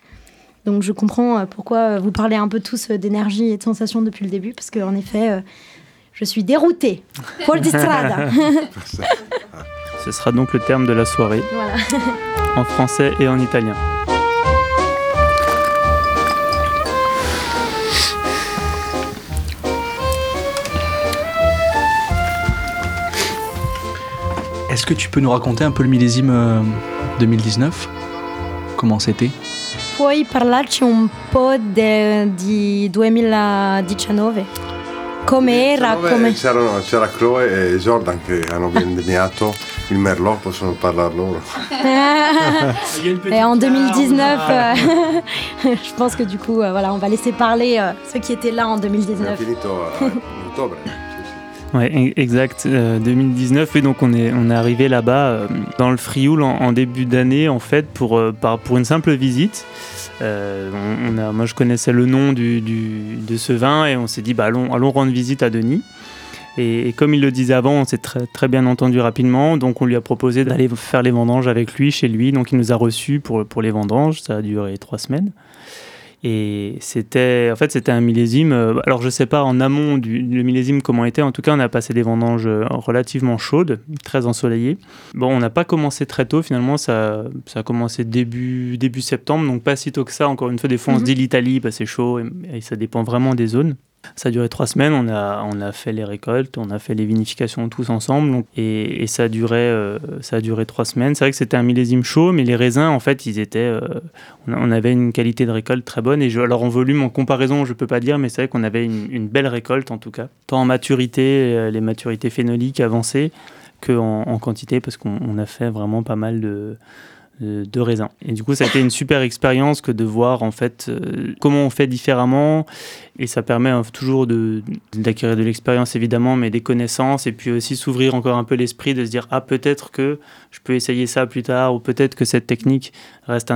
Speaker 4: Donc, je comprends pourquoi vous parlez un peu tous d'énergie et de sensations depuis le début, parce qu'en effet, je suis déroutée. Paul Distrada.
Speaker 2: Ce sera donc le terme de la soirée, en français et en italien.
Speaker 7: Est-ce que tu peux nous raconter un peu le millésime 2019 euh, Comment c'était?
Speaker 4: Puoi parlarci un po' de, di 2019? Come era? Come...
Speaker 3: C'era Chloe e Jordan che hanno vendemmiato il Merlot, possono parlare loro.
Speaker 4: et en 2019, euh, je pense que du coup, euh, voilà, on va laisser parler euh, ceux qui étaient là en 2019.
Speaker 2: Ouais, exact. 2019, euh, et donc on est, on est arrivé là-bas euh, dans le Frioul en, début d'année, en fait, pour, euh, pour une simple visite. Moi, je connaissais le nom du, de ce vin et on s'est dit, bah, allons, allons rendre visite à Denis. Et, comme il le disait avant, on s'est très, très bien entendu rapidement. Donc, on lui a proposé d'aller faire les vendanges avec lui, chez lui. Donc, il nous a reçus pour, pour les vendanges. Ça a duré trois semaines. Et c'était, en fait, c'était un millésime. Euh, alors, je sais pas en amont du, millésime comment était. En tout cas, on a passé des vendanges euh, relativement chaudes, très ensoleillées. Bon, on n'a pas commencé très tôt. Finalement, ça, ça a commencé début, début septembre, donc pas si tôt que ça. Encore une fois, des fois, on se mhm. dit l'Italie, bah, c'est chaud, et, ça dépend vraiment des zones. Ça a duré trois semaines, on a, on a fait les récoltes, on a fait les vinifications tous ensemble, et, ça, a duré, euh, ça a duré trois semaines. C'est vrai que c'était un millésime chaud, mais les raisins, en fait, ils étaient, euh, on, avait une qualité de récolte très bonne. Et alors en volume, en comparaison, je peux pas dire, mais c'est vrai qu'on avait une, belle récolte en tout cas, tant en maturité, euh, les maturités phénoliques avancées, qu'en en quantité, parce qu'on a fait vraiment pas mal de de raisins. Et du coup, ça a été une super expérience que de voir en fait comment on fait différemment et ça permet hein, toujours d'acquérir de, l'expérience évidemment, mais des connaissances et puis aussi s'ouvrir encore un peu l'esprit de se dire ah peut-être que je peux essayer ça plus tard ou peut-être que cette technique reste,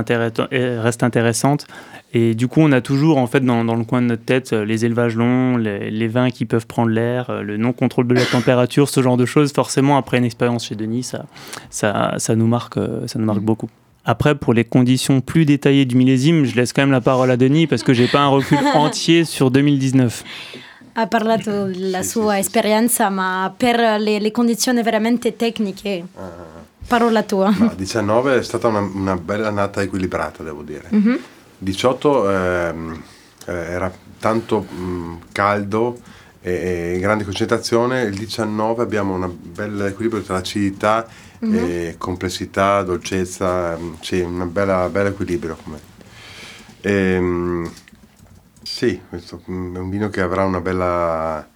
Speaker 2: reste intéressante. Et du coup, on a toujours en fait dans, le coin de notre tête euh, les élevages longs, les, vins qui peuvent prendre l'air, euh, le non-contrôle de la température, ce genre de choses. Forcément, après une expérience chez Denis, ça, ça, ça nous marque, euh, ça nous marque beaucoup. Après, pour les conditions plus détaillées du millésime, je laisse quand même la parole à Denis parce que j'ai pas un recul entier sur 2019.
Speaker 4: Ha parlato della sua esperienza, ma per le, le condizioni veramente tecniche, parola tua.
Speaker 3: No, 19 è stata una, una, bella annata equilibrata, devo dire. Mm-hmm. 18 ehm, eh, era tanto mh, mm, caldo e, e, grande concentrazione, il 19 abbiamo un bel equilibrio tra acidità mm-hmm. complessità, dolcezza, sì, un bel equilibrio. E, ehm, sì, questo è un vino che avrà una bella,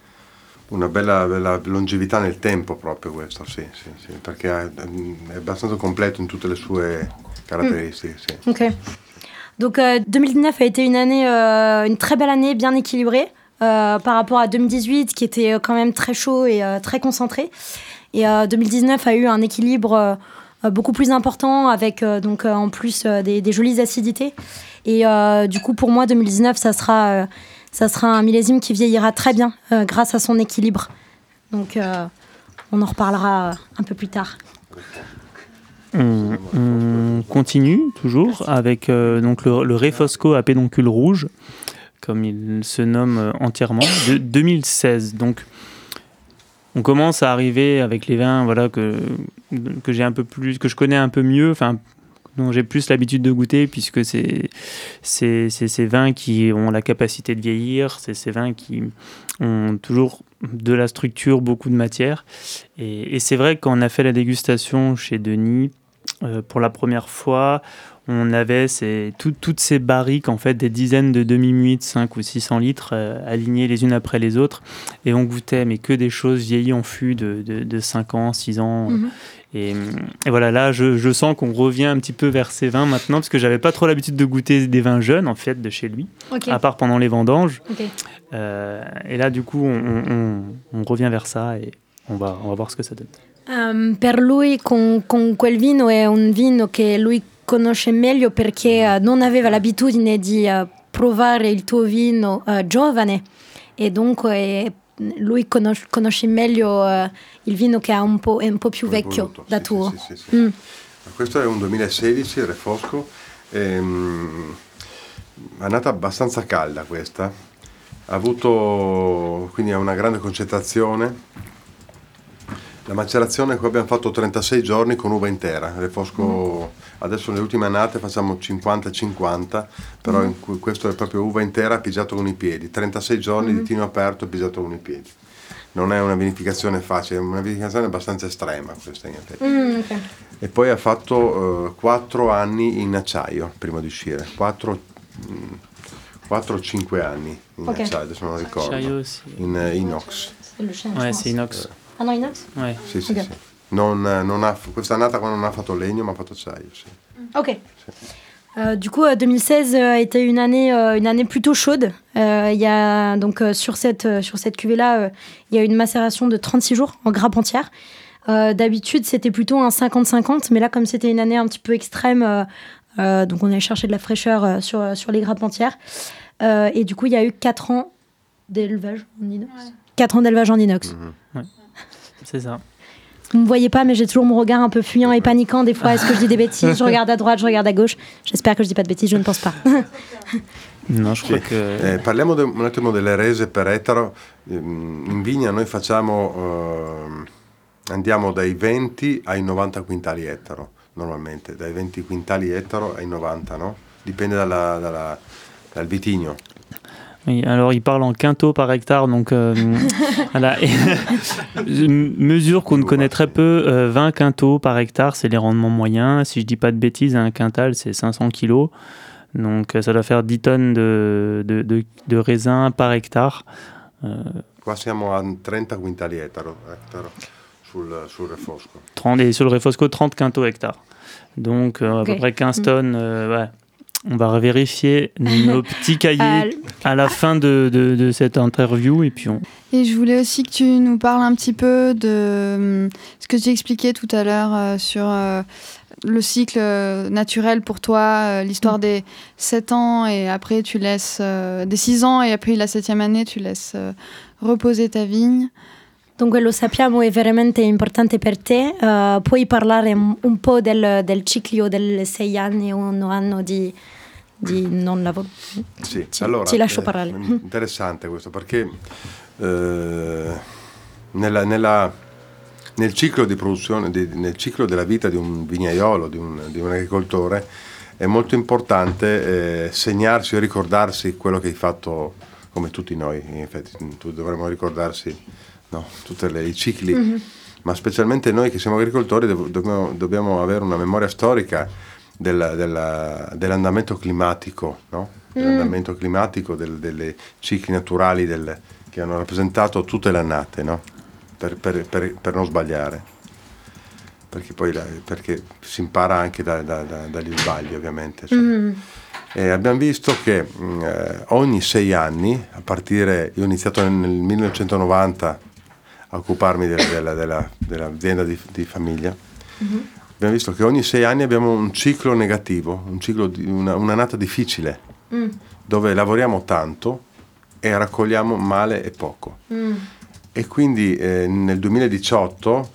Speaker 3: una bella, bella, longevità nel tempo proprio questo, sì, sì, sì, perché è abbastanza completo in tutte le sue caratteristiche. Mm. Sì.
Speaker 4: Ok. Donc euh, 2019 a été une année, euh, une très belle année, bien équilibrée euh, par rapport à 2018 qui était quand même très chaud et euh, très concentré. Et 2019 euh, a eu un équilibre euh, beaucoup plus important avec euh, donc en plus des, jolies acidités. Et du coup, pour moi, 2019, ça sera, ça sera un millésime qui vieillira très bien grâce à son équilibre. Donc, on en reparlera un peu plus tard.
Speaker 2: On, continue toujours avec donc le, le Refosco à pédoncule rouge, comme il se nomme entièrement, de 2016. Donc, on commence à arriver avec les vins voilà que que j'ai un peu plus que je connais un peu mieux enfin dont j'ai plus l'habitude de goûter puisque c'est ces vins qui ont la capacité de vieillir c'est ces vins qui ont toujours de la structure beaucoup de matière. Et, c'est vrai qu'on a fait la dégustation chez Denis euh, pour la première fois on avait ces, toutes ces barriques, en fait, des dizaines de demi-muites, 5 ou 600 litres, euh, alignées les unes après les autres. Et on goûtait, mais que des choses vieillies en fût de, de, 5 ans, 6 ans. Mhm. et, voilà, là, je, sens qu'on revient un petit peu vers ces vins maintenant, parce que j'avais pas trop l'habitude de goûter des vins jeunes, en fait, de chez lui, à part pendant les vendanges. Euh, et là, du coup, on, on, revient vers ça et on va, on va voir ce que ça donne.
Speaker 4: Um, per lui, con, con quel vino è un vino che lui conosce meglio perché uh, non aveva l'abitudine di uh, provare il tuo vino uh, giovane e dunque lui conosce, conosce meglio il vino che è un po', un po più vecchio voluto. da
Speaker 3: sì,
Speaker 4: tuo.
Speaker 3: Sì, sì, mm. Questo è un 2016, il Refosco. Ehm, è nata abbastanza calda questa. Ha avuto quindi una grande concentrazione la macerazione qui abbiamo fatto 36 giorni con uva intera, Refosco mm adesso nelle ultime annate facciamo 50-50, però mm. questo è proprio uva intera pigiato con i piedi, 36 giorni mm. di tino aperto pigiato con i piedi. Non è una vinificazione facile, è una vinificazione abbastanza estrema questa in effetti. Mm, okay. E poi ha fatto uh, 4 anni in acciaio prima di uscire, 4 o 5 anni in okay. acciaio, adesso non ricordo. Acciaio, sì. In uh, inox.
Speaker 2: Ouais, c'est inox.
Speaker 4: Ah non, inox
Speaker 2: Ouais.
Speaker 3: Sì, sì, okay. sì. Non, non ha, quest'annata qua non ha fatto legno, ma ha fatto acciaio. Sì.
Speaker 4: Ok. Euh, du coup, 2016 euh, a été une année, euh, une année plutôt chaude. Il y a, donc, sur cette, sur cette cuvée-là, il y a une macération de 36 jours en grappe entière. D'habitude, c'était plutôt un 50-50, mais là, comme c'était une année un petit peu extrême, donc on allait chercher de la fraîcheur sur, sur les grappes entières. et du coup, il y a eu 4 ans d'élevage en inox. 4 ans d'élevage en inox.
Speaker 2: Mhm. C'est ça.
Speaker 4: Vous me voyez pas, mais j'ai toujours mon regard un peu fuyant et paniquant. Des fois, est-ce que je dis des bêtises? Je regarde à droite, je regarde à gauche. J'espère que je dis pas de bêtises, je ne pense pas.
Speaker 2: No, je crois que...
Speaker 3: Eh, parliamo de, un attimo delle rese per ettaro. In vigna noi facciamo, eh, andiamo dai 20 ai 90 quintali ettaro, normalmente, dai 20 quintali ettaro ai 90, no? Dipende dalla, dalla, dal vitigno.
Speaker 2: Alors il parle en quinto par hectare, donc euh, une mesure qu'on ne connaît très peu, 20 euh, quintaux par hectare, c'est les rendements moyens. Si je dis pas de bêtises, un quintal, c'est 500 kilos. Donc euh, ça doit faire 10 tonnes de, de, de, raisin par hectare.
Speaker 3: Qua siamo a 30 quintali ettaro, sul, sul refosco.
Speaker 2: 30, et sur le refosco, 30 quintaux hectare. Donc à peu près 15 mm. tonnes, ouais, On va vérifier nos petits cahiers à la fin de, de, cette interview et puis on...
Speaker 6: Et je voulais aussi que tu nous parles un petit peu de ce que tu expliquais tout à l'heure euh, sur euh, le cycle euh, naturel pour toi, l'histoire mm. des 7 ans et après tu laisses des 6 ans et après la septième année tu laisses reposer ta vigne.
Speaker 4: Dunque lo sappiamo è veramente importante per te. Uh, puoi parlare un po' del, del ciclo delle sei anni, un anno di, di non lavoro?
Speaker 3: Sì,
Speaker 4: ci,
Speaker 3: allora,
Speaker 4: ci lascio eh, parlare.
Speaker 3: interessante questo perché eh, nella, nella, nel ciclo di produzione, di, nel ciclo della vita di un vignaiolo, di un, di un agricoltore, è molto importante eh, segnarsi e ricordarsi quello che hai fatto come tutti noi, in effetti, tu dovremmo ricordarsi no? tutti i cicli, mm-hmm. ma specialmente noi che siamo agricoltori dobbiamo, dobbiamo avere una memoria storica della, della, dell'andamento climatico, no? mm. dell'andamento climatico del, delle cicli naturali del, che hanno rappresentato tutte le annate, no? per, per, per, per, non sbagliare. Perché poi la, perché si impara anche da, da, da, dagli sbagli ovviamente. Mm. E abbiamo visto che mh, mm, eh, ogni sei anni, a partire, io ho iniziato nel 1990 a occuparmi della, della, della, dell'azienda di, di famiglia, mm-hmm. abbiamo visto che ogni sei anni abbiamo un ciclo negativo, un ciclo di, una, un'annata difficile, mm. dove lavoriamo tanto e raccogliamo male e poco. Mm. E quindi eh, nel 2018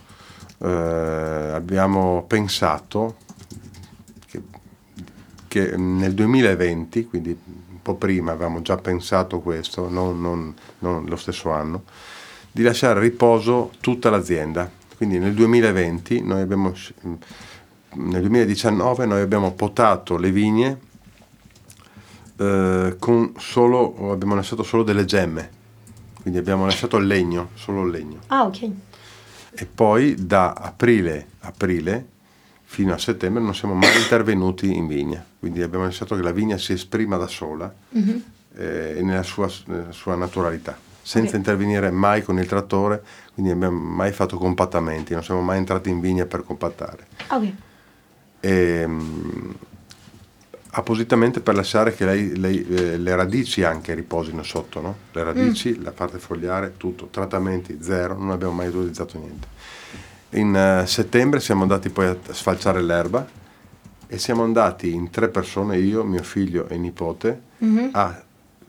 Speaker 3: eh, abbiamo pensato che, che, nel 2020, quindi un po' prima avevamo già pensato questo, non, non, non lo stesso anno, di lasciare a riposo tutta l'azienda. Quindi nel 2020, noi abbiamo, nel 2019 noi abbiamo potato le vigne eh, con solo, abbiamo lasciato solo delle gemme, quindi abbiamo lasciato il legno, solo il legno.
Speaker 4: Ah, ok.
Speaker 3: E poi da aprile, aprile fino a settembre non siamo mai intervenuti in vigna, quindi abbiamo lasciato che la vigna si esprima da sola mm-hmm. eh, nella sua, nella sua naturalità senza okay. intervenire mai con il trattore, quindi abbiamo mai fatto compattamenti, non siamo mai entrati in vigna per compattare.
Speaker 4: Okay.
Speaker 3: E, um, appositamente per lasciare che lei, lei, eh, le radici anche riposino sotto, no? le radici, mm. la parte fogliare, tutto, trattamenti zero, non abbiamo mai utilizzato niente. In uh, settembre siamo andati poi a sfalciare l'erba e siamo andati in tre persone, io, mio figlio e nipote, mm-hmm. a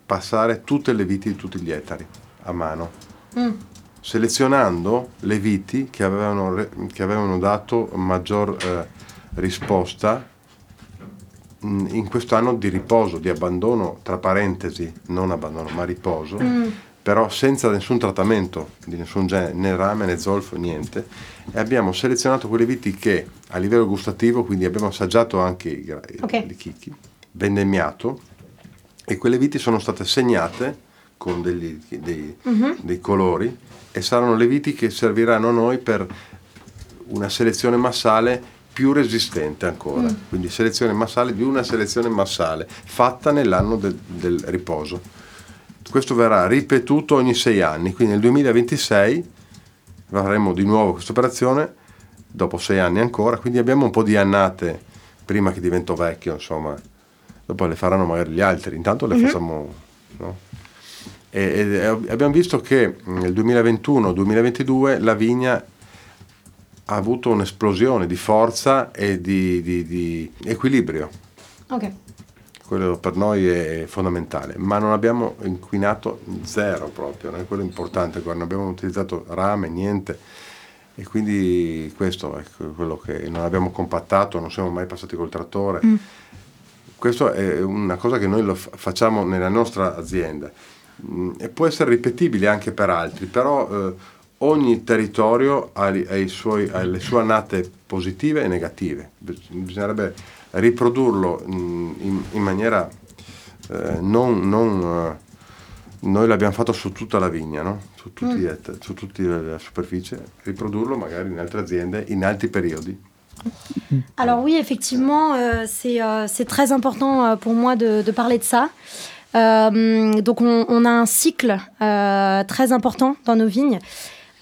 Speaker 3: passare tutte le viti di tutti gli etari a mano, mm. selezionando le viti che avevano, che avevano dato maggior eh, risposta mm, in questo anno di riposo, di abbandono, tra parentesi, non abbandono, ma riposo, mm. però senza nessun trattamento di nessun genere, né rame né zolfo, niente. E abbiamo selezionato quelle viti che a livello gustativo, quindi abbiamo assaggiato anche i, okay. i chicchi, vendemmiato, e quelle viti sono state segnate con degli, dei, uh-huh. dei colori e saranno le viti che serviranno a noi per una selezione massale più resistente ancora, mm. quindi selezione massale di una selezione massale fatta nell'anno del, del riposo. Questo verrà ripetuto ogni sei anni, quindi nel 2026 faremo di nuovo questa operazione, dopo sei anni ancora, quindi abbiamo un po' di annate prima che divento vecchio, insomma, dopo le faranno magari gli altri, intanto le mm-hmm. facciamo... No? E, abbiamo visto che nel 2021-2022 la vigna ha avuto un'esplosione di forza e di, di, di equilibrio.
Speaker 4: Ok.
Speaker 3: Quello per noi è fondamentale, ma non abbiamo inquinato zero proprio, non è quello importante, non abbiamo utilizzato rame, niente. E quindi questo è quello che non abbiamo compattato, non siamo mai passati col trattore. Mm. Questo è una cosa che noi lo facciamo nella nostra azienda Mm, e può essere ripetibile anche per altri, però eh, ogni territorio ha, ha, suoi, ha, le sue annate positive e negative. Bisognerebbe riprodurlo in, in, in maniera eh, non... non eh, noi l'abbiamo fatto su tutta la vigna, no? su, tutti, mm. su tutta la superficie, riprodurlo magari in altre aziende in altri periodi.
Speaker 4: Alors oui, effectivement, euh, c'est euh, très important euh, pour moi de, de parler de ça. Euh, donc on, a un cycle euh, très important dans nos vignes.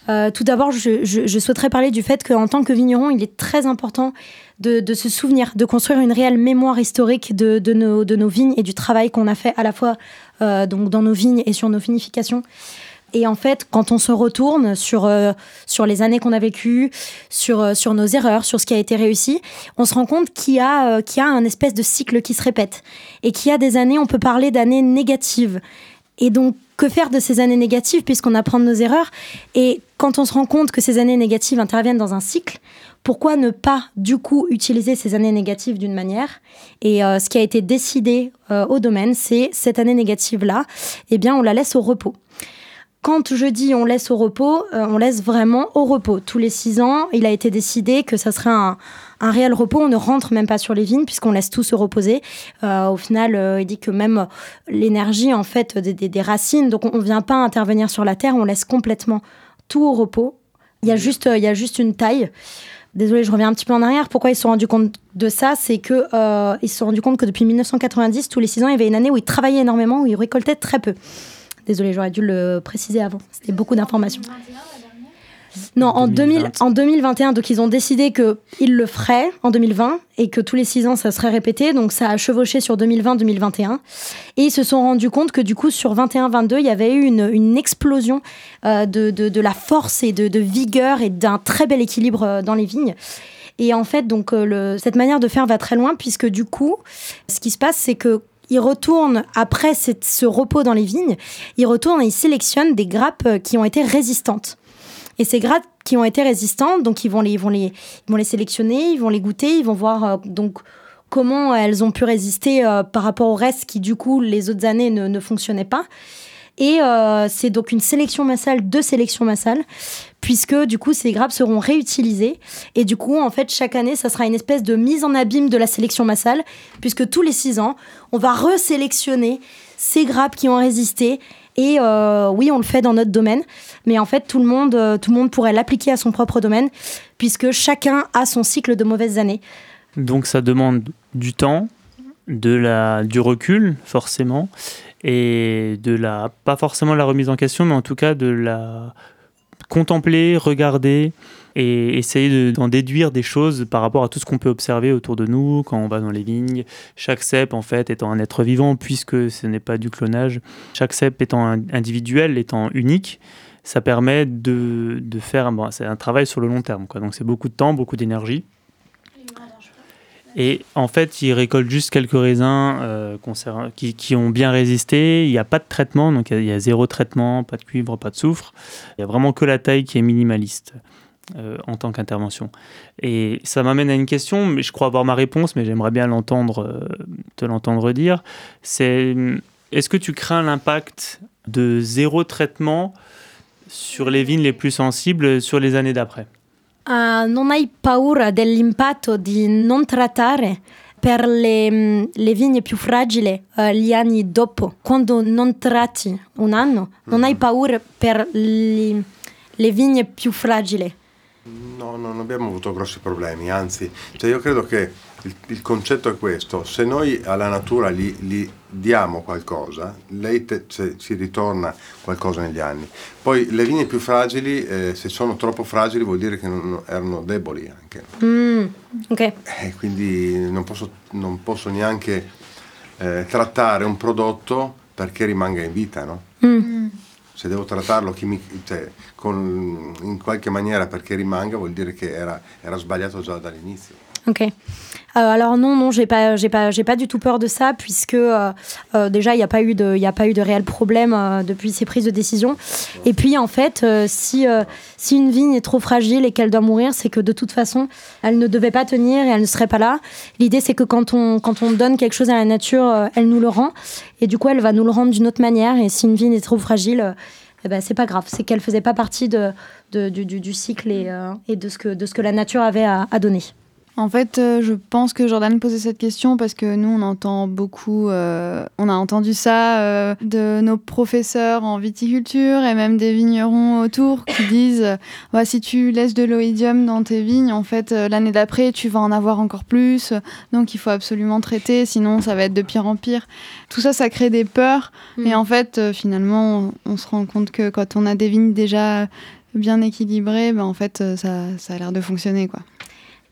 Speaker 4: Euh, tout d'abord, je, souhaiterais parler du fait qu'en tant que vigneron, il est très important de, se souvenir, de construire une réelle mémoire historique de, nos, vignes et du travail qu'on a fait à la fois donc dans nos vignes et sur nos vinifications. Et en fait, quand on se retourne sur, euh, sur les années qu'on a vécues, sur, sur nos erreurs, sur ce qui a été réussi, on se rend compte qu'il y, a, qu'il y a un espèce de cycle qui se répète. Et qu'il y a des années, on peut parler d'années négatives. Et donc, que faire de ces années négatives puisqu'on apprend de nos erreurs? Et quand on se rend compte que ces années négatives interviennent dans un cycle, pourquoi ne pas du coup utiliser ces années négatives d'une manière? Et euh, ce qui a été décidé euh, au domaine, c'est cette année négative-là, eh bien on la laisse au repos. Quand je dis on laisse au repos, euh, on laisse vraiment au repos. Tous les six ans, il a été décidé que ça serait un, un réel repos. On ne rentre même pas sur les vignes puisqu'on laisse tout se reposer. Euh, au final, euh, il dit que même l'énergie en fait des, des, racines, donc on ne vient pas intervenir sur la terre, on laisse complètement tout au repos. Il y a juste, il y a juste une taille. Désolée, je reviens un petit peu en arrière. Pourquoi ils se sont rendus compte de ça? C'est que ils se sont rendus compte que depuis 1990, tous les six ans, il y avait une année où ils travaillaient énormément, où ils récoltaient très peu. Désolée, j'aurais dû le préciser avant. C'était beaucoup d'informations. Non, en, 2000, en 2021, donc ils ont décidé qu'ils le feraient en 2020 et que tous les six ans, ça serait répété. Donc ça a chevauché sur 2020-2021. Et ils se sont rendus compte que du coup, sur 21-22, il y avait eu une, une explosion euh, de, de, de, la force et de, de vigueur et d'un très bel équilibre euh, dans les vignes. Et en fait, donc, euh, le, cette manière de faire va très loin puisque du coup, ce qui se passe, c'est que il retourne, après ce repos dans les vignes, il retourne et il sélectionne des grappes euh, qui ont été résistantes. Et ces grappes qui ont été résistantes, donc ils vont les, ils vont les, ils vont les sélectionner, ils vont les goûter, ils vont voir euh, donc comment elles ont pu résister euh, par rapport au reste qui du coup les autres années ne, ne fonctionnaient pas. Et c'est donc une sélection massale de sélection massale puisque du coup ces grappes seront réutilisées. Et du coup en fait chaque année ça sera une espèce de mise en abîme de la sélection massale puisque tous les six ans on va resélectionner ces grappes qui ont résisté. Et euh, oui on le fait dans notre domaine. Mais en fait tout le monde euh, tout le monde pourrait l'appliquer à son propre domaine puisque chacun a son cycle de mauvaises années.
Speaker 2: Donc ça demande du temps de la du recul forcément et de la pas forcément la remise en question mais en tout cas de la contempler, regarder et essayer d'en déduire des choses par rapport à tout ce qu'on peut observer autour de nous quand on va dans les vignes. Chaque cep, en fait, étant un être vivant, puisque ce n'est pas du clonage, chaque cep étant individuel, étant unique, ça permet de, de faire bon, un travail sur le long terme. Donc c'est beaucoup de temps, beaucoup d'énergie. Et en fait, ils récoltent juste quelques raisins euh, qui, ont bien résisté. Il n'y a pas de traitement, donc il y, a zéro traitement, pas de cuivre, pas de soufre. Il n'y a vraiment que la taille qui est minimaliste euh, en tant qu'intervention. Et ça m'amène à une question, mais je crois avoir ma réponse, mais j'aimerais bien l'entendre, euh, te l'entendre dire. C'est est-ce que tu crains l'impact de zéro traitement sur les vignes les plus sensibles sur les années d'après?
Speaker 4: Uh, non hai paura dell'impatto di non trattare per le, mm, le vigne più fragili uh, gli anni dopo, quando non tratti un anno? Non hai mm. paura per gli, le vigne più fragili?
Speaker 3: No, non abbiamo avuto grossi problemi, anzi, cioè io credo che il, il, concetto è questo, se noi alla natura gli, gli diamo qualcosa, lei te, se, ci ritorna qualcosa negli anni. Poi le vigne più fragili, eh, se sono troppo fragili vuol dire che non, erano deboli anche.
Speaker 4: Mm, okay.
Speaker 3: eh, quindi non posso, non posso neanche eh, trattare un prodotto perché rimanga in vita, no? Mm. Se devo trattarlo chimic- cioè, con, in qualche maniera perché rimanga vuol dire che era, era sbagliato già dall'inizio.
Speaker 4: Ok. Euh, alors non, non, j'ai pas, j'ai pas, j'ai pas du tout peur de ça puisque euh, euh, déjà il n'y a pas eu de, il y a pas eu de réel problème depuis ces prises de décision. Et puis en fait, si si une vigne est trop fragile et qu'elle doit mourir, c'est que de toute façon, elle ne devait pas tenir et elle ne serait pas là. L'idée c'est que quand on quand on donne quelque chose à la nature, elle nous le rend et du coup elle va nous le rendre d'une autre manière. Et si une vigne est trop fragile eh ben, c'est pas grave. C'est qu'elle faisait pas partie de, de du, du, cycle et, et, de, ce que, de ce que la nature avait à, à donner.
Speaker 6: En fait, euh, je pense que Jordan posait cette question parce que nous, on entend beaucoup, euh, on a entendu ça euh, de nos professeurs en viticulture et même des vignerons autour qui disent ouais, si tu laisses de l'oïdium dans tes vignes, en fait, l'année d'après, tu vas en avoir encore plus. Donc, il faut absolument traiter, sinon, ça va être de pire en pire. Tout ça, ça crée des peurs. Mm. Et en fait, finalement, on se rend compte que quand on a des vignes déjà bien équilibré, ben, en fait, ça, ça a l'air de fonctionner. Quoi.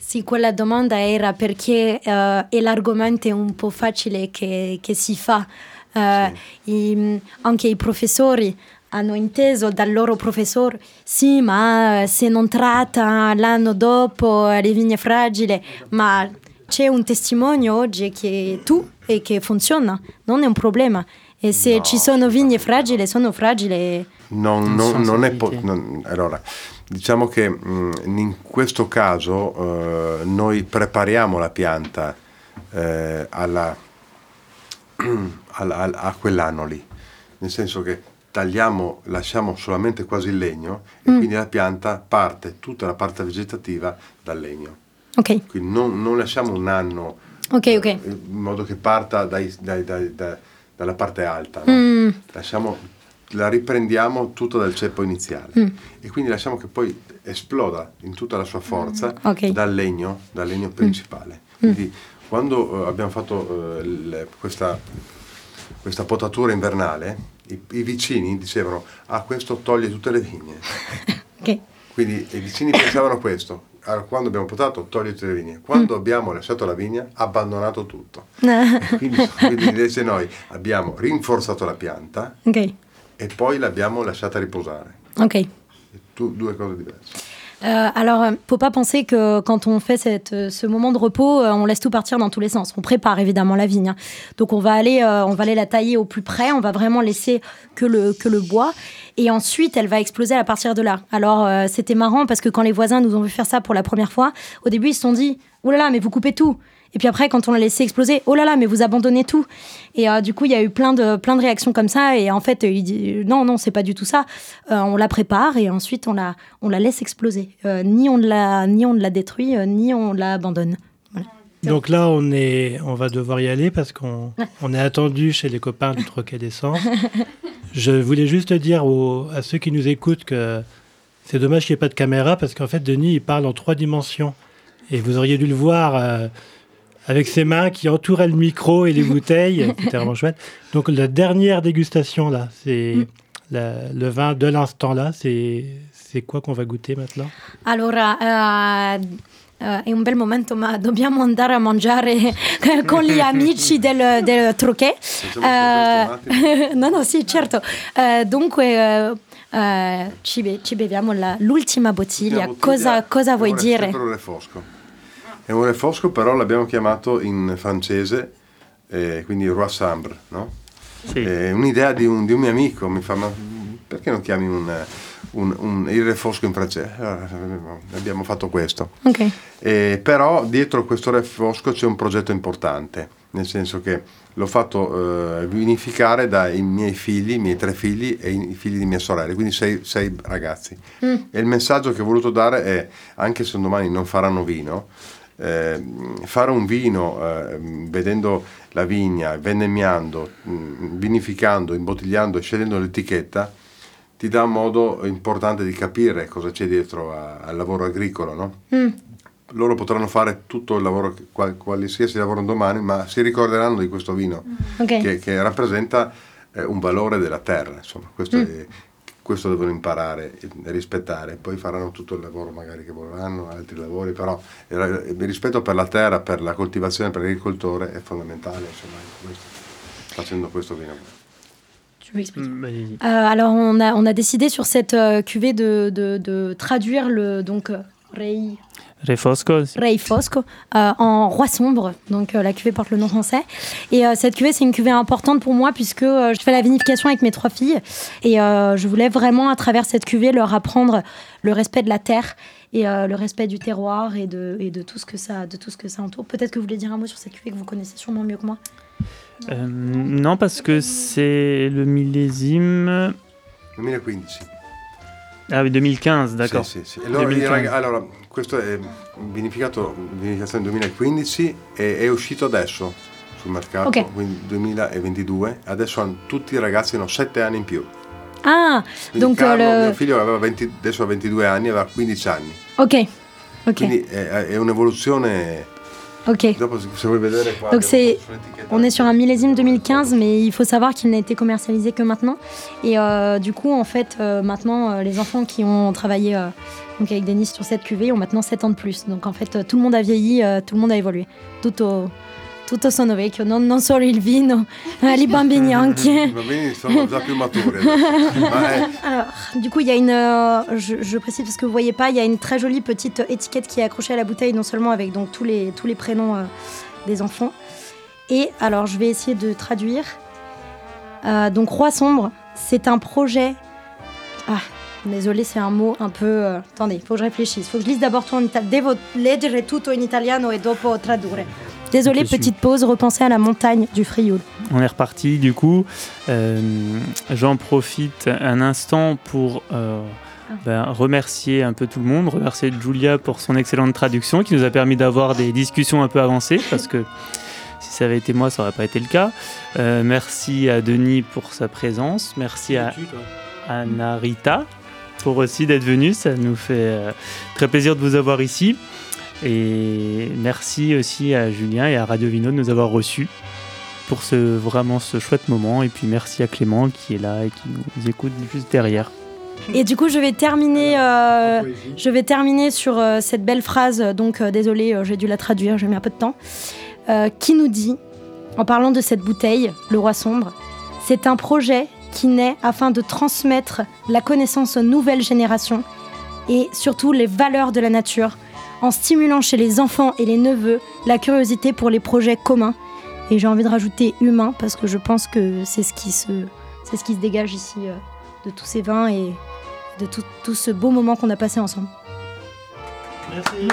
Speaker 4: Sì, quella domanda era perché uh, è l'argomento un po' facile che, che si fa. Uh, sì. i, anche i professori hanno inteso dal loro professore, sì, ma se non tratta l'anno dopo le vigne fragili, ma c'è un testimonio oggi che tu e che funziona, non è un problema. E se no, ci sono vigne fragili, sono fragili.
Speaker 3: Non, non, non è po- non, allora, Diciamo che mh, mm, in questo caso eh, noi prepariamo la pianta eh, alla, alla, a quell'anno lì, nel senso che tagliamo, lasciamo solamente quasi il legno e mm. quindi la pianta parte, tutta la parte vegetativa dal legno.
Speaker 4: Ok.
Speaker 3: Quindi non, non lasciamo un anno
Speaker 4: okay, okay.
Speaker 3: Eh, in modo che parta dai, dai, dai, dalla parte alta, no? mm. lasciamo la riprendiamo tutta dal ceppo iniziale mm. e quindi lasciamo che poi esploda in tutta la sua forza mm. okay. dal legno, dal legno mm. principale. Mm. Quindi quando uh, abbiamo fatto uh, le, questa, questa, potatura invernale, i, i, vicini dicevano, ah questo toglie tutte le vigne. okay. Quindi i vicini pensavano questo, allora, quando abbiamo potato toglie tutte le vigne, quando mm. abbiamo lasciato la vigna abbandonato tutto. quindi, quindi, invece noi abbiamo rinforzato la pianta.
Speaker 4: Okay
Speaker 3: et poi l'abbiamo lasciata riposare.
Speaker 4: Ok.
Speaker 3: Tout, deux choses diverses.
Speaker 4: Euh, alors, euh, faut pas penser que quand on fait cette, euh, ce moment de repos, on laisse tout partir dans tous les sens. On prépare évidemment la vigne. Hein. Donc, on va aller, on va aller la tailler au plus près. On va vraiment laisser que le que le bois. Et ensuite, elle va exploser à partir de là. Alors, c'était marrant parce que quand les voisins nous ont vu faire ça pour la première fois, au début, ils se sont dit, là, mais vous coupez tout. Et puis après, quand on l'a laissé exploser, oh là là, mais vous abandonnez tout. Et euh, du coup, il y a eu plein de, plein de réactions comme ça. Et en fait, il dit non, non, c'est pas du tout ça. Euh, on la prépare et ensuite on la, on la laisse exploser. Euh, ni on la, ni on la détruit, ni on la abandonne.
Speaker 1: Donc là, on, est, on va devoir y aller parce qu'on on est attendu chez les copains du Troquet d'essence. Je voulais juste dire à ceux qui nous écoutent que c'est dommage qu'il n'y ait pas de caméra parce qu'en fait, Denis, il parle en trois dimensions. Et vous auriez dû le voir avec ses mains qui entouraient le micro et les bouteilles. C'était vraiment chouette. Donc la dernière dégustation là, c'est mm. le vin de l'instant là. C'est c'est quoi qu'on va goûter maintenant?
Speaker 4: Allora. Uh... Uh, è un bel momento, ma dobbiamo andare a mangiare con gli amici del, del Troquet. Uh, no, no, sì, certo. Uh, dunque, ci, be ci, beviamo l'ultima bottiglia. bottiglia. Cosa, cosa vuoi dire?
Speaker 3: È un refosco, però l'abbiamo chiamato in francese, eh, quindi Roi Sambre, no? Sì. È un'idea di un, di un, mio amico, mi fa, ma perché non chiami un, un, un, il refosco in francese? Allora, abbiamo fatto questo.
Speaker 4: Okay.
Speaker 3: Eh, però dietro questo refosco c'è un progetto importante, nel senso che l'ho fatto eh, vinificare dai miei figli, i miei tre figli e i figli di mia sorella, quindi sei, sei ragazzi. Mm. E il messaggio che ho voluto dare è, anche se domani non faranno vino, eh, fare un vino eh, vedendo la vigna, vendemmiando, mm, vinificando, imbottigliando e scegliendo l'etichetta, ti dà un modo importante di capire cosa c'è dietro a, al lavoro agricolo, no? Mm. Loro potranno fare tutto il lavoro, qual, qualsiasi lavoro domani, ma si ricorderanno di questo vino
Speaker 4: okay.
Speaker 3: che, che, rappresenta eh, un valore della terra. Insomma, questo mm. è, questo devono imparare e rispettare, poi faranno tutto il lavoro magari che vorranno, altri lavori, però il rispetto per la terra, per la coltivazione, per l'agricoltore è fondamentale, insomma, questo, facendo questo vino.
Speaker 4: Mm, euh, alors on a, on a décidé sur cette euh, cuvée de, de, de, traduire le donc Rei
Speaker 2: Rey Fosco.
Speaker 4: Rey Fosco, euh, en roi sombre. Donc euh, la cuvée porte le nom français. Et euh, cette cuvée, c'est une cuvée importante pour moi puisque je fais la vinification avec mes trois filles. Et je voulais vraiment, à travers cette cuvée, leur apprendre le respect de la terre et le respect du terroir et de, et de, tout ce que ça, de tout ce que ça entoure. Peut-être que vous voulez dire un mot sur cette cuvée que vous connaissez sûrement mieux que moi.
Speaker 2: non, parce que c'est le millésime.
Speaker 3: 2015.
Speaker 2: Ah oui, 2015, d'accord.
Speaker 3: Sì. Allora, 2015. allora, questo è vinificato vinificazione 2015 e è uscito adesso sul mercato, okay. quindi 2022. Adesso hanno, tutti i ragazzi hanno 7 anni in più.
Speaker 4: Ah,
Speaker 3: quindi Carlo, le... mio figlio aveva 20, adesso ha 22 anni, aveva 15 anni.
Speaker 4: Ok. okay.
Speaker 3: Quindi è, è un'evoluzione
Speaker 4: Ok. Donc c'est, on est sur un millésime 2015, mais il faut savoir qu'il n'a été commercialisé que maintenant. Et euh, du coup, en fait, euh, maintenant, euh, les enfants qui ont travaillé euh, donc avec Denis sur cette cuvée ont maintenant 7 ans de plus. Donc en fait, tout le monde a vieilli, tout le monde a évolué. Tutto, tutto sono vecchio, non, non solo il vino, li bambini anche.
Speaker 3: I bambini sono già più maturi.
Speaker 4: Alors, du coup, il y a une. euh, je, je précise parce que vous voyez pas, il y a une très jolie petite étiquette qui est accrochée à la bouteille, non seulement avec donc tous les tous les prénoms euh, des enfants. Et alors, je vais essayer de traduire. Euh, donc, Roi sombre, c'est un projet. Ah, désolé, c'est un mot un peu. euh, Attendez, il faut que je réfléchisse. Il faut que je lise d'abord tout en italien. Devo leggere tutto in italiano e dopo tradurre. Désolé, petite pause. Repensez à la montagne du Frioul.
Speaker 2: On est reparti du coup. Euh, J'en profite un instant pour euh, ben, remercier un peu tout le monde, remercier Julia pour son excellente traduction qui nous a permis d'avoir des discussions un peu avancées parce que si ça avait été moi, ça n'aurait pas été le cas. Euh, merci à Denis pour sa présence. Merci à Anna Rita pour aussi d'être venue. Ça nous fait euh, très plaisir de vous avoir ici. Et merci aussi à Julien et à Radio Vino de nous avoir reçus pour ce, vraiment ce chouette moment. Et puis merci à Clément qui est là et qui nous écoute juste derrière.
Speaker 4: Et du coup, je vais terminer, euh, je vais terminer sur euh, cette belle phrase. Donc, euh, désolé, j'ai dû la traduire, j'ai mis un peu de temps. euh, qui nous dit, en parlant de cette bouteille, le roi sombre, c'est un projet qui naît afin de transmettre la connaissance aux nouvelles générations et surtout les valeurs de la nature, en stimulant chez les enfants et les neveux la curiosité pour les projets communs. Et j'ai envie de rajouter humain parce que je pense que c'est ce qui se, c'est ce qui se dégage ici euh, de tous ces vins et de tout, tout ce beau moment qu'on a passé ensemble.
Speaker 1: Merci.